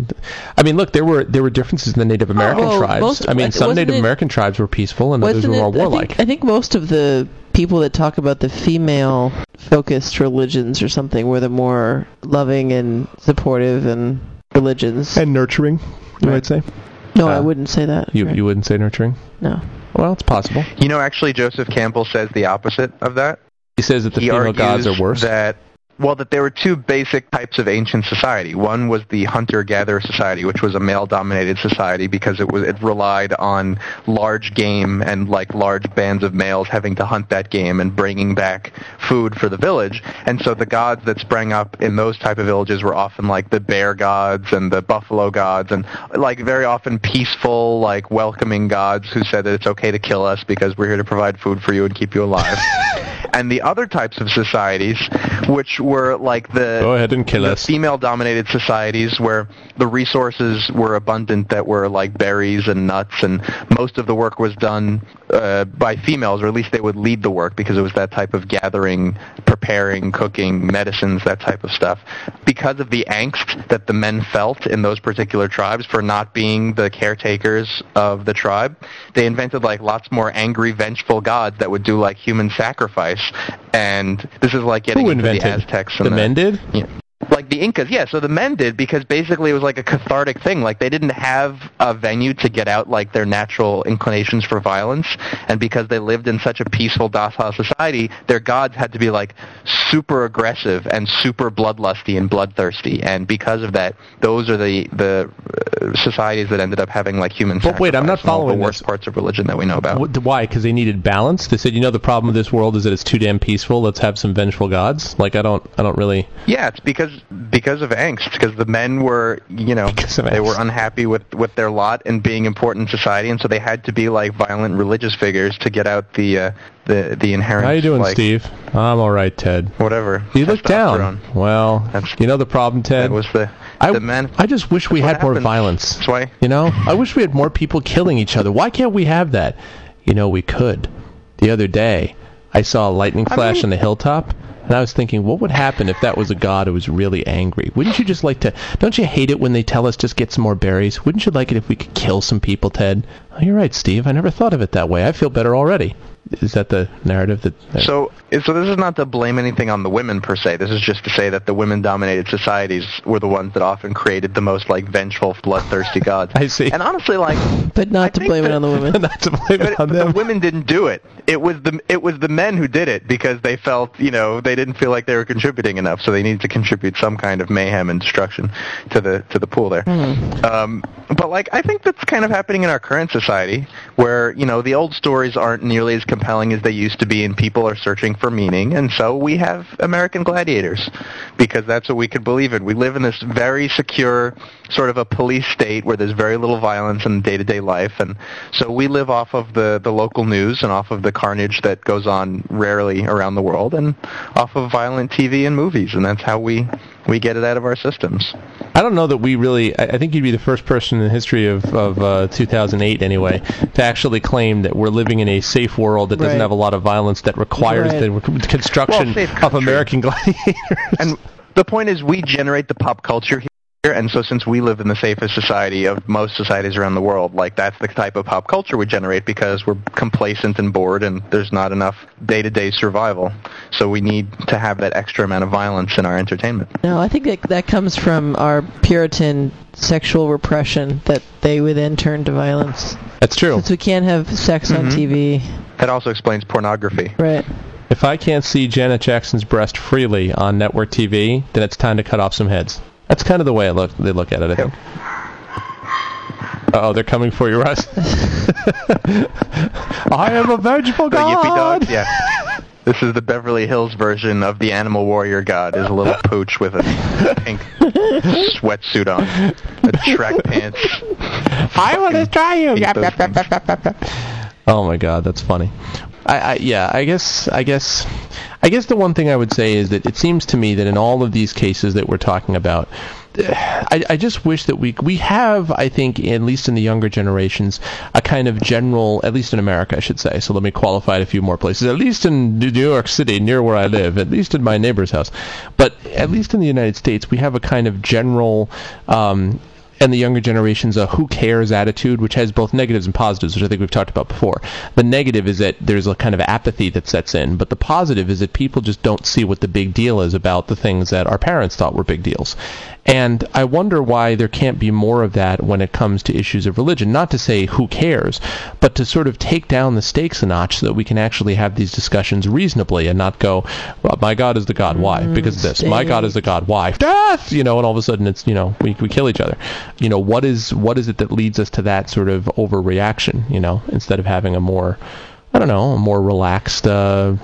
I mean, look, there were there were differences in the Native American well, tribes. most- I mean, some Native it- American tribes were peaceful and others were more it, I warlike. think, I think most of the people that talk about the female-focused religions or something were the more loving and supportive and religions. and nurturing, you Right. might say. No, I uh, wouldn't say that. You Right. you wouldn't say nurturing? no. Well, it's possible. You know, actually, Joseph Campbell says the opposite of that. He says that the he female gods are worse. That well, that there were two basic types of ancient society. One was the hunter-gatherer society, which was a male-dominated society because it was it relied on large game and like large bands of males having to hunt that game and bringing back food for the village. And so the gods that sprang up in those type of villages were often like the bear gods and the buffalo gods and like very often peaceful, like welcoming gods who said that it's okay to kill us because we're here to provide food for you and keep you alive. and the other types of societies, which were like the Go ahead and kill the us. female-dominated societies where the resources were abundant that were like berries and nuts, and most of the work was done uh, by females, or at least they would lead the work because it was that type of gathering, preparing, cooking, medicines, that type of stuff. Because of the angst that the men felt in those particular tribes for not being the caretakers of the tribe, they invented like lots more angry, vengeful gods that would do like human sacrifice. And this is like getting Who into the invented? Aztecs The and men did? yeah. The Incas, yeah. So the men did because basically it was like a cathartic thing. Like they didn't have a venue to get out like their natural inclinations for violence, and because they lived in such a peaceful, docile society, their gods had to be like super aggressive and super bloodlusty and bloodthirsty. And because of that, those are the the uh, societies that ended up having like human. But wait, I'm not sacrifice and all following the worst this. parts of religion that we know about. Why? Because they needed balance. They said, you know, the problem with this world is that it's too damn peaceful. Let's have some vengeful gods. Like I don't, I don't really. Yeah, it's because because of angst. Because the men were, you know, they were unhappy with with their lot and being important in society, and so they had to be like violent religious figures to get out the uh, the the inherent. How you doing, like, Steve? I'm all right, Ted. Whatever. You look down. Well, That's- you know the problem, Ted. That was the I, the men. I just wish we had more violence. That's why. You know, I wish we had more people killing each other. Why can't we have that? You know, we could. The other day, I saw a lightning flash mean- on the hilltop, and I was thinking, what would happen if that was a god who was really angry? Wouldn't you just like to? Don't you hate it when they tell us just get some more berries? Wouldn't you like it if we could kill some people, Ted? Oh, you're right, Steve. I never thought of it that way. I feel better already. Is that the narrative that? that So, so this is not to blame anything on the women per se. This is just to say that the women-dominated societies were the ones that often created the most like vengeful, bloodthirsty gods. I see. And honestly, like But not I to think blame it on the women. not to blame But, it on them. the women didn't do it. It was the it was the men who did it because they felt you know they didn't feel like they were contributing enough, so they needed to contribute some kind of mayhem and destruction to the to the pool there. Um, but like I think that's kind of happening in our current society, where you know the old stories aren't nearly as compelling as they used to be, and people are searching for meaning, and so we have American Gladiators because that's what we could believe in. We live in this very secure sort of a police state where there's very little violence in day-to-day life, and so we live off of the the local news and off of the carnage that goes on rarely around the world, and off of violent TV and movies, and that's how we we get it out of our systems. I don't know that we really. I, I think you'd be the first person in the history of of uh, 2008, anyway, to actually claim that we're living in a safe world that doesn't Right. have a lot of violence that requires Right. the construction Well, safe of. American gladiators. And the point is, we generate the pop culture here, and so since we live in the safest society of most societies around the world, like that's the type of pop culture we generate because we're complacent and bored, and there's not enough day-to-day survival. So we need to have that extra amount of violence in our entertainment. No, I think that that comes from our Puritan sexual repression that they would then turn to violence. That's true. Since we can't have sex on Mhm. TV, That also explains pornography. right? If I can't see Janet Jackson's breast freely on network TV, then it's time to cut off some heads. That's kind of the way I look. They look at it. I think. Oh, they're coming for you, Russ. I am a vengeful The yippee god. dog, yeah. This is the Beverly Hills version of the Animal Warrior God. Is a little pooch with a pink sweatsuit on, a track pants. I will try you. Hate Yap, those yap, yap, things. yap, yap, yap. Oh my god, that's funny. I, I yeah, I guess I guess I guess the one thing I would say is that it seems to me that in all of these cases that we're talking about, I, I just wish that we we have I think at least in the younger generations a kind of general at least in America I should say so let me qualify it a few more places at least in New York City near where I live at least in my neighbor's house but at least in the United States we have a kind of general um, and the younger generation's a who cares attitude, which has both negatives and positives, which I think we've talked about before. The negative is that there's a kind of apathy that sets in, but the positive is that people just don't see what the big deal is about the things that our parents thought were big deals. And I wonder why there can't be more of that when it comes to issues of religion. Not to say who cares, but to sort of take down the stakes a notch so that we can actually have these discussions reasonably and not go, well, my God is the God. Why? Because of this. My God is the God. Why? Death! You know, and all of a sudden it's, you know, we, we kill each other. You know, what is what is it that leads us to that sort of overreaction, you know, instead of having a more, I don't know, a more relaxed, uh,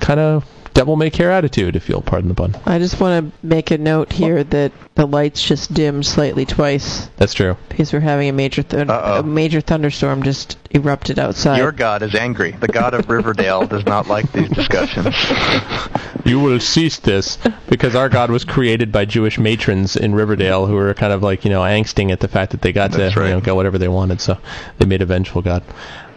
kind of devil may care attitude, if you'll pardon the pun. I just want to make a note here that the lights just dimmed slightly twice That's true. because we're having a major th- Uh-oh. a major thunderstorm just erupted outside. Your god is angry. The god of Riverdale does not like these discussions. You will cease this because our God was created by Jewish matrons in Riverdale who were kind of like, you know, angsting at the fact that they got That's to, right. you know, get whatever they wanted. So they made a vengeful God.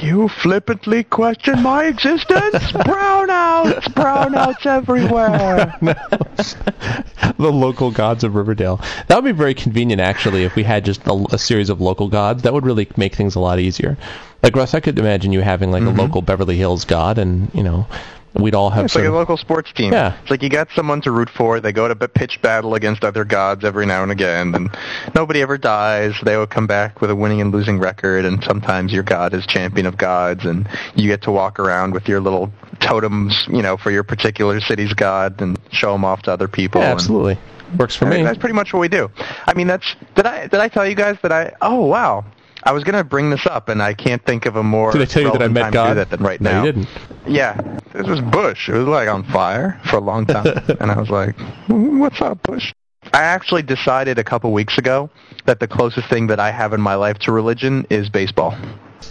You flippantly question my existence? Brownouts! Brownouts everywhere! the local gods of Riverdale. That would be very convenient, actually, if we had just a, a series of local gods. That would really make things a lot easier. Like Russ, I could imagine you having like a mm-hmm. local Beverly Hills god, and you know, we'd all have It's sort like a local sports team. Yeah. It's like you got someone to root for. They go to pitch battle against other gods every now and again, and nobody ever dies. They will come back with a winning and losing record, and sometimes your god is champion of gods, and you get to walk around with your little totems, you know, for your particular city's god, and show them off to other people. yeah, and- absolutely works for I me. that's pretty much what we do. I mean, that's did I did I tell you guys that I? Oh wow. I was gonna bring this up, and I can't think of a more. Did I tell you that I met time God? To do that than right no, now. you didn't. Yeah, this was Bush. It was like on fire for a long time, and I was like, "What's up, Bush?" I actually decided a couple weeks ago that the closest thing that I have in my life to religion is baseball.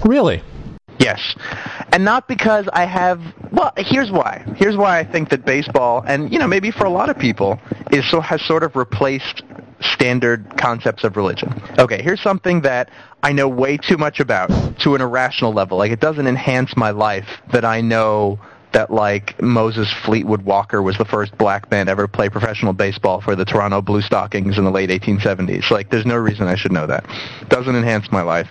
Really? Yes. And not because I have, well, here's why. Here's why I think that baseball, and, you know, maybe for a lot of people, is so, has sort of replaced standard concepts of religion. Okay, here's something that I know way too much about to an irrational level. Like, it doesn't enhance my life that I know that, like, Moses Fleetwood Walker was the first black man to ever play professional baseball for the Toronto Blue Stockings in the late 1870s. Like, there's no reason I should know that. Doesn't enhance my life.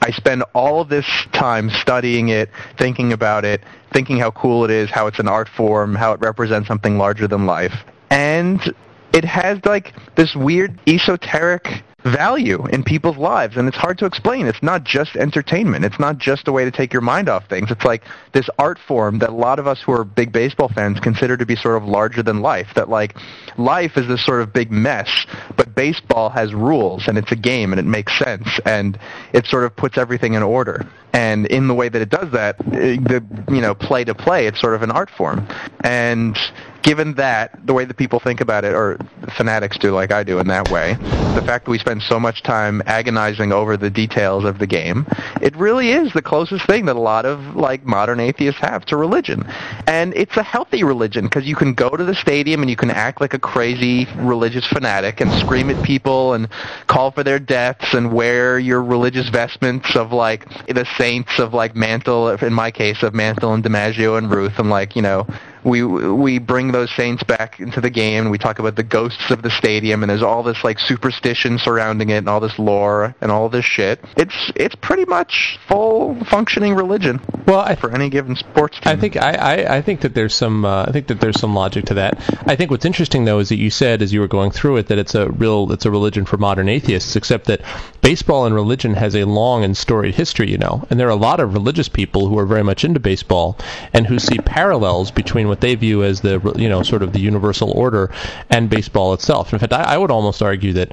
I spend all of this time studying it, thinking about it, thinking how cool it is, how it's an art form, how it represents something larger than life. And it has like this weird esoteric value in people's lives and it's hard to explain. It's not just entertainment. It's not just a way to take your mind off things. It's like this art form that a lot of us who are big baseball fans consider to be sort of larger than life. That like life is this sort of big mess, but baseball has rules and it's a game and it makes sense and it sort of puts everything in order. And in the way that it does that, eh, the you know play to play, it's sort of an art form. And given that the way that people think about it, or fanatics do, like I do, in that way, the fact that we spend so much time agonizing over the details of the game, it really is the closest thing that a lot of like modern atheists have to religion. And it's a healthy religion because you can go to the stadium and you can act like a crazy religious fanatic and scream at people and call for their deaths and wear your religious vestments of like the saints of like Mantle, in my case of Mantle and DiMaggio and Ruth. I'm like, you know, we we bring those saints back into the game and we talk about the ghosts of the stadium and there's all this like superstition surrounding it and all this lore and all this shit. It's it's pretty much full functioning religion Well, I for any given sports team. I think I, I, I think that there's some uh, I think that there's some logic to that. I think what's interesting though is that you said as you were going through it that it's a real it's a religion for modern atheists, except that baseball and religion has a long and storied history, you know. And there are a lot of religious people who are very much into baseball and who see parallels between what they view as the you know sort of the universal order and baseball itself. In fact, I, I would almost argue that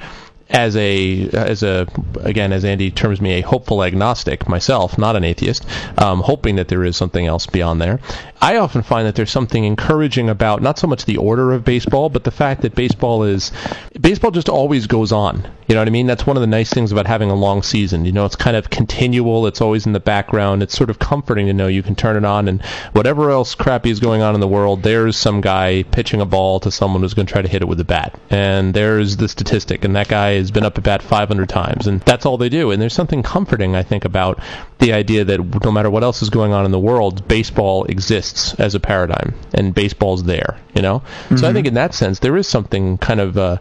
as a as a again as Andy terms me a hopeful agnostic myself, not an atheist, um, hoping that there is something else beyond there. I often find that there's something encouraging about not so much the order of baseball, but the fact that baseball is baseball just always goes on. You know what I mean? That's one of the nice things about having a long season. You know, it's kind of continual. It's always in the background. It's sort of comforting to know you can turn it on and whatever else crappy is going on in the world, there's some guy pitching a ball to someone who's going to try to hit it with a bat. And there's the statistic, and that guy has been up at bat 500 times, and that's all they do. And there's something comforting, I think, about the idea that no matter what else is going on in the world, baseball exists as a paradigm, and baseball's there. You know, mm-hmm. so I think in that sense there is something kind of uh,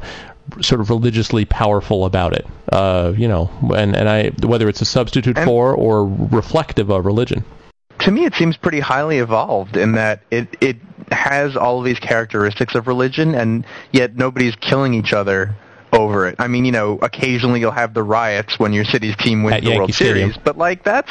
sort of religiously powerful about it. Uh, you know, and and I whether it's a substitute and for or reflective of religion. To me, it seems pretty highly evolved in that it it has all of these characteristics of religion, and yet nobody's killing each other over it. I mean, you know, occasionally you'll have the riots when your city's team wins At the Yankee World Stadium. Series, but like that's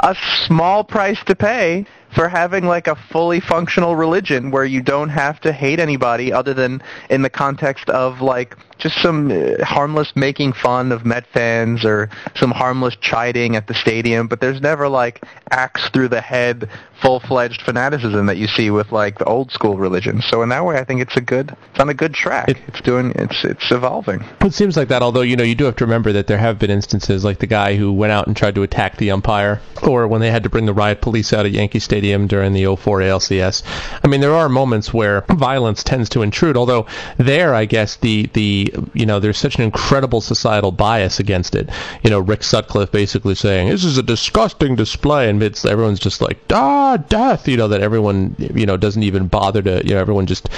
a small price to pay for having like a fully functional religion where you don't have to hate anybody other than in the context of like just some uh, harmless making fun of Met fans or some harmless chiding at the stadium, but there's never like axe through the head, full-fledged fanaticism that you see with like the old school religion. So in that way, I think it's a good, it's on a good track. It, it's doing, it's it's evolving. It seems like that. Although you know, you do have to remember that there have been instances like the guy who went out and tried to attack the umpire, or when they had to bring the riot police out at Yankee Stadium during the 04 ALCS. I mean, there are moments where violence tends to intrude. Although there, I guess the the you know there's such an incredible societal bias against it. You know, Rick Sutcliffe basically saying this is a disgusting display, and it's everyone's just like ah death. You know that everyone you know doesn't even bother to you know everyone just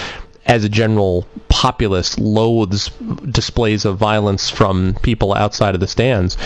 as a general populace loathes displays of violence from people outside of the stands.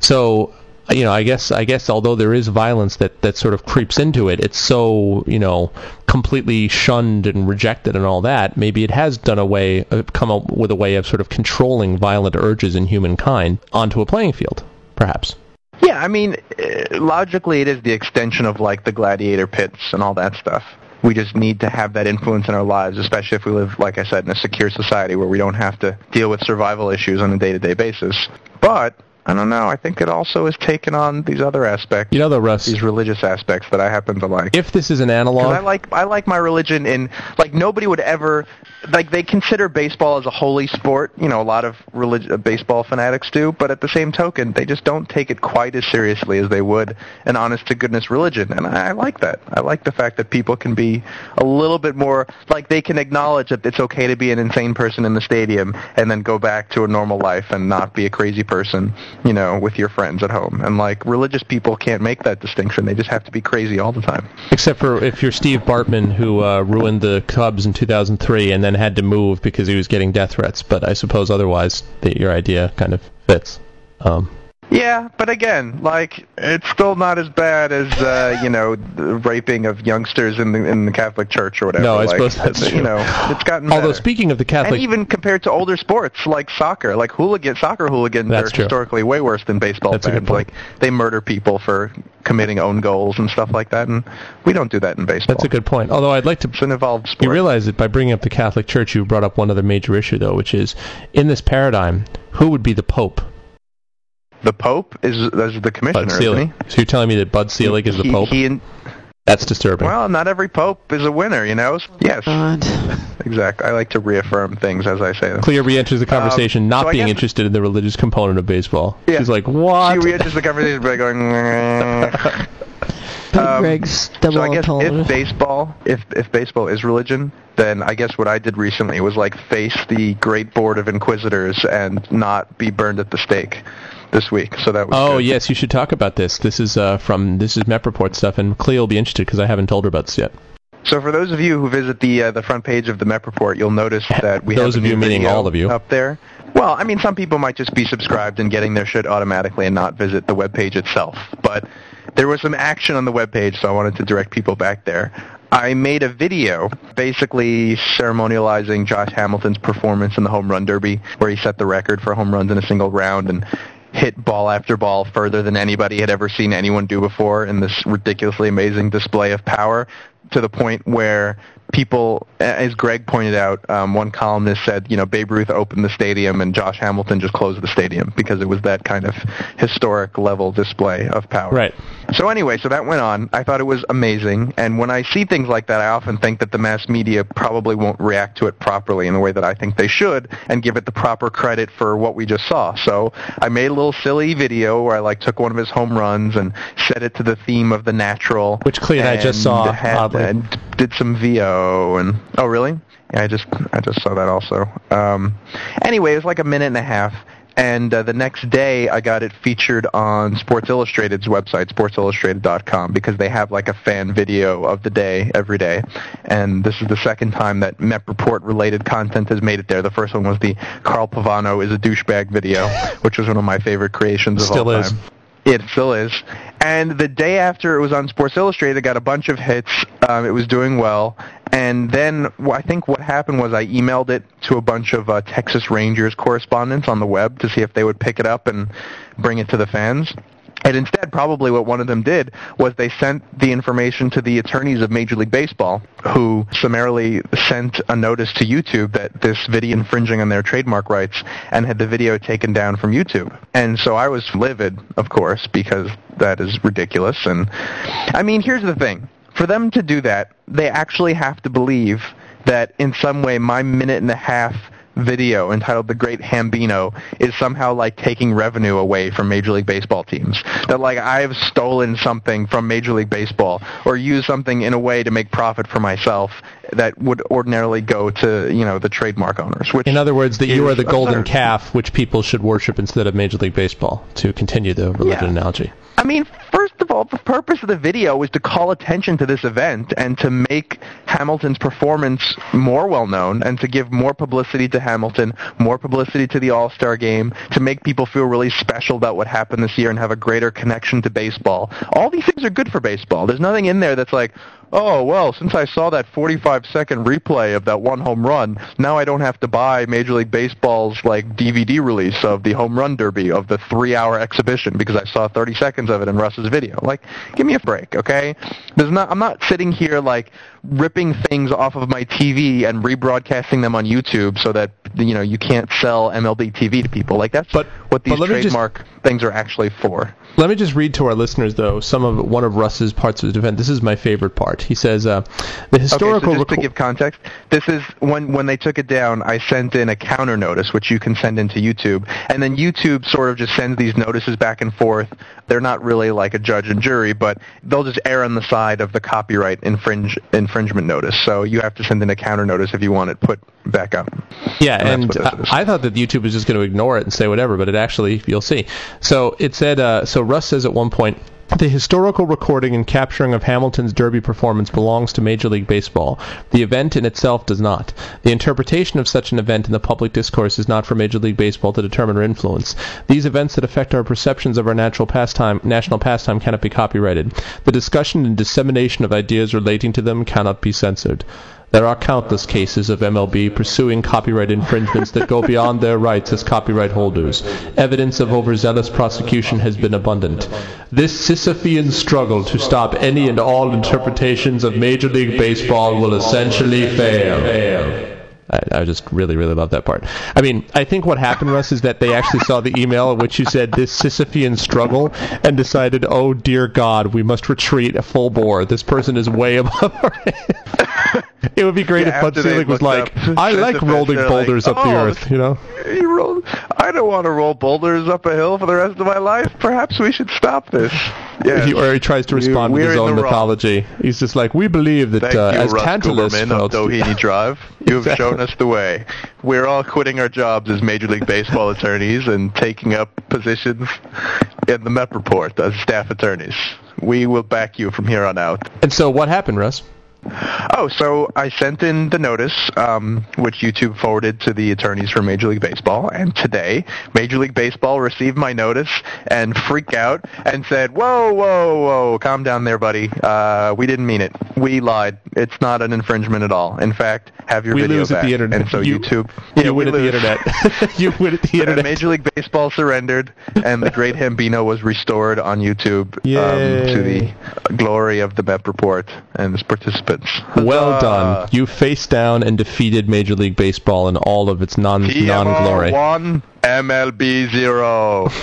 So you know, I guess I guess although there is violence that that sort of creeps into it, it's so you know completely shunned and rejected and all that. Maybe it has done a way, uh, come up with a way of sort of controlling violent urges in humankind onto a playing field, perhaps. Yeah, I mean, uh, logically, it is the extension of like the gladiator pits and all that stuff. We just need to have that influence in our lives, especially if we live, like I said, in a secure society where we don't have to deal with survival issues on a day-to-day basis. But I don't know. I think it also has taken on these other aspects. You know, the Russ, these religious aspects that I happen to like. If this is an analog, I like I like my religion in like nobody would ever like they consider baseball as a holy sport. You know, a lot of relig- uh, baseball fanatics do, but at the same token, they just don't take it quite as seriously as they would an honest to goodness religion, and I, I like that. I like the fact that people can be a little bit more like they can acknowledge that it's okay to be an insane person in the stadium and then go back to a normal life and not be a crazy person you know, with your friends at home. And like religious people can't make that distinction. They just have to be crazy all the time. Except for if you're Steve Bartman, who uh, ruined the Cubs in 2003 and then had to move because he was getting death threats. But I suppose otherwise, the, your idea kind of fits. Um, yeah, but again, like it's still not as bad as uh, you know the raping of youngsters in the in the Catholic Church or whatever. No, I like, suppose that's you true. know it's gotten. Although better. speaking of the Catholic, and even compared to older sports like soccer, like hooligan soccer hooligans That's are true. historically way worse than baseball That's fans. Like they murder people for committing own goals and stuff like that, and we don't do that in baseball. that's a good point. Although I'd like to It's an evolved sport. You realize that by bringing up the Catholic Church, you brought up one other major issue, though, which is in this paradigm, who would be the Pope? The Pope is, is the commissioner, Bud isn't Selig. he? So you're telling me that Bud Selig is the He- Pope? he- That's disturbing. well, not every Pope is a winner, you know. Yes, God. exactly. I like to reaffirm things as I say them. Clea re-enters the conversation, Um, not so being guess- interested in the religious component of baseball. Yeah. She's like, what? She re-enters the conversation by going. "Meh." But Um, Greg's double so I guess if baseball, if if baseball is religion, then I guess what I did recently was like face the great board of inquisitors and not be burned at the stake this week. So that was Oh good. yes, you should talk about this. This is uh, from this is MEP Report stuff, and Clea will be interested because I haven't told her about this yet. So for those of you who visit the uh, the front page of the MEP Report, you'll notice that we Those have a of you meaning all of you. up there. Well, I mean, some people might just be subscribed and getting their shit automatically and not visit the web page itself. But there was some action on the web page, so I wanted to direct people back there. I made a video basically ceremonializing Josh Hamilton's performance in the home run derby, where he set the record for home runs in a single round and hit ball after ball further than anybody had ever seen anyone do before in this ridiculously amazing display of power to the point where people, as Greg pointed out, um, one columnist said, you know, Babe Ruth opened the stadium and Josh Hamilton just closed the stadium because it was that kind of historic level display of power. Right. So anyway, so that went on. I thought it was amazing. And when I see things like that, I often think that the mass media probably won't react to it properly in the way that I think they should and give it the proper credit for what we just saw. So I made a little silly video where I like took one of his home runs and set it to the theme of the natural. Which Clea and I just saw, Had, did some VO and oh really? Yeah, I just I just saw that also. Um, anyway, it was like a minute and a half, and uh, the next day I got it featured on Sports Illustrated's website, SportsIllustrated.com, because they have like a fan video of the day every day, and this is the second time that Mep Report related content has made it there. The first one was the Carl Pavano is a douchebag video, which was one of my favorite creations of Still all is. time. It still is. And the day after it was on Sports Illustrated, it got a bunch of hits. Um, it was doing well. And then I think what happened was I emailed it to a bunch of uh, Texas Rangers correspondents on the web to see if they would pick it up and bring it to the fans. And instead, probably what one of them did was they sent the information to the attorneys of Major League Baseball, who summarily sent a notice to YouTube that this video infringing on their trademark rights and had the video taken down from YouTube. And so I was livid, of course, because that is ridiculous. And I mean, here's the thing. For them to do that, they actually have to believe that in some way my minute and a half video entitled The Great Hambino is somehow like taking revenue away from Major League Baseball teams. That like I've stolen something from Major League Baseball or used something in a way to make profit for myself that would ordinarily go to, you know, the trademark owners. Which In other words, that you are the golden absurd. calf which people should worship instead of Major League Baseball, to continue the related Yeah. analogy. I mean, first of all, the purpose of the video was to call attention to this event and to make Hamilton's performance more well known and to give more publicity to Hamilton, more publicity to the All-Star game, to make people feel really special about what happened this year and have a greater connection to baseball. All these things are good for baseball. There's nothing in there that's like, oh, well, since I saw that 45-second replay of that one home run, now I don't have to buy Major League Baseball's like DVD release of the home run derby of the three-hour exhibition because I saw 30 seconds of it in Russ's video. Like, give me a break, okay? There's not. I'm not sitting here like ripping things off of my TV and rebroadcasting them on YouTube so that you know you can't sell MLB TV to people. Like that's But- what these but me just- trademark things are actually for. Let me just read to our listeners, though, some of one of Russ's parts of the defense. This is my favorite part. He says, uh, "The historical okay, so just to give context, this is when when they took it down. I sent in a counter notice, which you can send into YouTube, and then YouTube sort of just sends these notices back and forth. They're not really like a judge and jury, but they'll just err on the side of the copyright infringe infringement notice. So you have to send in a counter notice if you want it put back up. Yeah, that's and I. I thought that YouTube was just going to ignore it and say whatever, but it actually, you'll see. So it said, uh, so Russ says at one point, the historical recording and capturing of Hamilton's Derby performance belongs to Major League Baseball. The event in itself does not. The interpretation of such an event in the public discourse is not for Major League Baseball to determine or influence. These events that affect our perceptions of our natural pastime, national pastime cannot be copyrighted. The discussion and dissemination of ideas relating to them cannot be censored. There are countless cases of MLB pursuing copyright infringements that go beyond their rights as copyright holders. Evidence of overzealous prosecution has been abundant. This Sisyphean struggle to stop any and all interpretations of Major League Baseball will essentially fail. I, I just really, really love that part. I mean, I think what happened, Russ, is that they actually saw the email in which you said this Sisyphean struggle and decided, oh dear God, we must retreat a full bore. This person is way above our It would be great Yeah, if Bud Selig was like, up I like rolling boulders like, up the "Oh, earth, you know? He rolled. I don't want to roll boulders up a hill for the rest of my life. Perhaps we should stop this. Yeah. He, or he tries to respond with his own the wrong. mythology. He's just like, we believe that uh, you, as Russ Tantalus Guberman felt- of Doheny Drive. You have Exactly. shown us the way. We're all quitting our jobs as Major League Baseball attorneys and taking up positions in the MEP Report as staff attorneys. We will back you from here on out. And so what happened, Russ? Oh, so I sent in the notice, um, which YouTube forwarded to the attorneys for Major League Baseball, and today Major League Baseball received my notice and freaked out and said, "Whoa, whoa, whoa, calm down there, buddy. Uh, we didn't mean it. We lied. It's not an infringement at all. In fact, have your We video lose at back." the internet. And so You- YouTube, you yeah, win we at the internet. you win at the And internet. Major League Baseball surrendered, and the Great Hambino was restored on YouTube um, to the glory of the MEP Report and its participants. Well Huzzah! done. You faced down and defeated Major League Baseball in all of its non non glory. PMR one, MLB zero.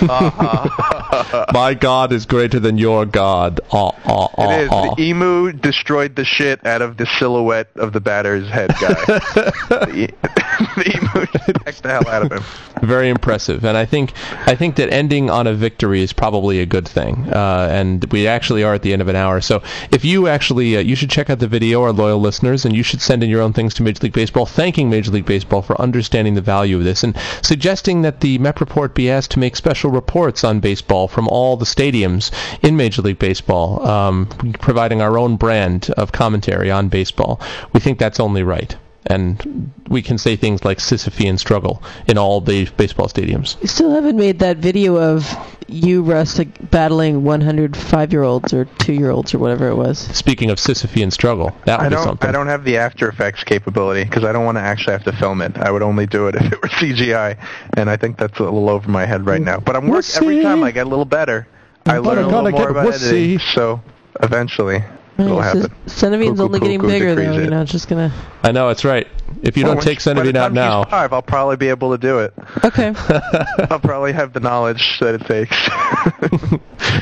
My God is greater than your God. Ah, ah, ah, It is. The emu destroyed the shit out of the silhouette of the batter's head guy. the, the hell out of him. Very impressive, and I think I think that ending on a victory is probably a good thing. Uh, and we actually are at the end of an hour, so if you actually uh, you should check out the video, our loyal listeners, and you should send in your own things to Major League Baseball, thanking Major League Baseball for understanding the value of this and suggesting that the MEP Report be asked to make special reports on baseball from all the stadiums in Major League Baseball, um, providing our own brand of commentary on baseball. We think that's only right. And we can say things like Sisyphean struggle in all the baseball stadiums. You still haven't made that video of you, Russ, like, battling 105 year olds or 2 year olds or whatever it was. Speaking of Sisyphean struggle, that would I be don't. something. I don't have the After Effects capability because I don't want to actually have to film it. I would only do it if it were CGI, and I think that's a little over my head right now. But I'm working every time I get a little better. I But learn I a little more get about editing, wussy. so eventually it'll Right, happen. so Cenevine's Cuckoo, only getting cuckoo, bigger, though. it. You know, it's just gonna. I know it's right. If you Well, don't take she- Centipede out now, five, I'll probably be able to do it. Okay. I'll probably have the knowledge that it takes.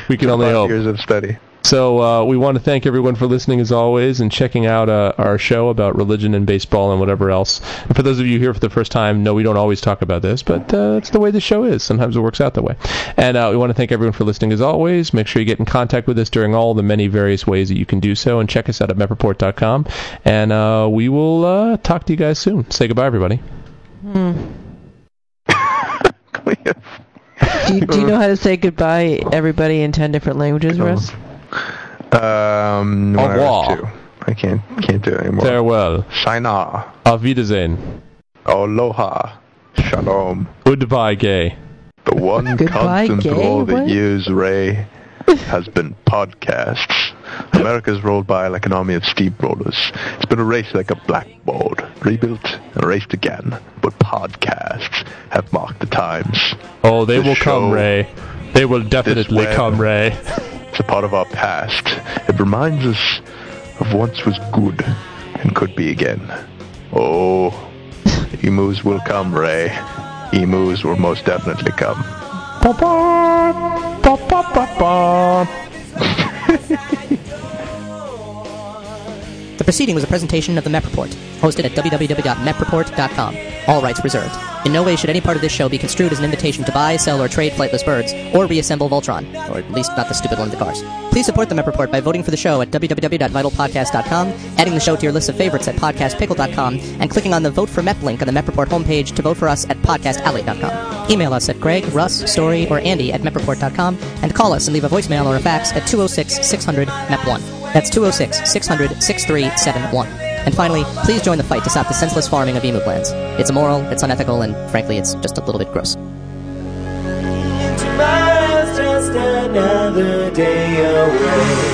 we can only Five hope. years of study. So uh, we want to thank everyone for listening as always and checking out uh, our show about religion and baseball and whatever else. And for those of you here for the first time, no, we don't always talk about this, but uh, it's the way the show is. Sometimes it works out that way. And uh, we want to thank everyone for listening as always. Make sure you get in contact with us during all the many various ways that you can do so, and check us out at mepreport.com. And uh, we will uh, talk to you guys soon. Say goodbye, everybody. Do you, do you know how to say goodbye, everybody, in 10 different languages, Russ? Um, Au I revoir. I can't can't do it anymore. Farewell. Sayonara. Auf Wiedersehen. Aloha. Shalom. Goodbye, gay. The one Goodbye, constant through gay? all the years, Ray, has been podcasts. America's rolled by like an army of steamrollers. It's been erased like a blackboard, rebuilt and erased again. But podcasts have marked the times. Oh, they This will come, Ray. They will definitely web- come, Ray. It's a part of our past. It reminds us of once was good and could be again. Oh, emus will come, Ray. Emus will most definitely come. The proceeding was a presentation of the MEP Report, hosted at www.mepreport.com. All rights reserved. In no way should any part of this show be construed as an invitation to buy, sell, or trade flightless birds, or reassemble Voltron, or at least not the stupid one in the cars. Please support the MEP Report by voting for the show at www.vitalpodcast.com, adding the show to your list of favorites at podcastpickle.com, and clicking on the Vote for MEP link on the MEP Report homepage to vote for us at podcastalley.com. Email us at Greg, Russ, Story, or Andy at mepreport.com, and call us and leave a voicemail or a fax at 206 600 MEP1. That's 206 600 6371. And finally, please join the fight to stop the senseless farming of emu glands. It's immoral, it's unethical, and frankly, it's just a little bit gross. Tomorrow's just another day.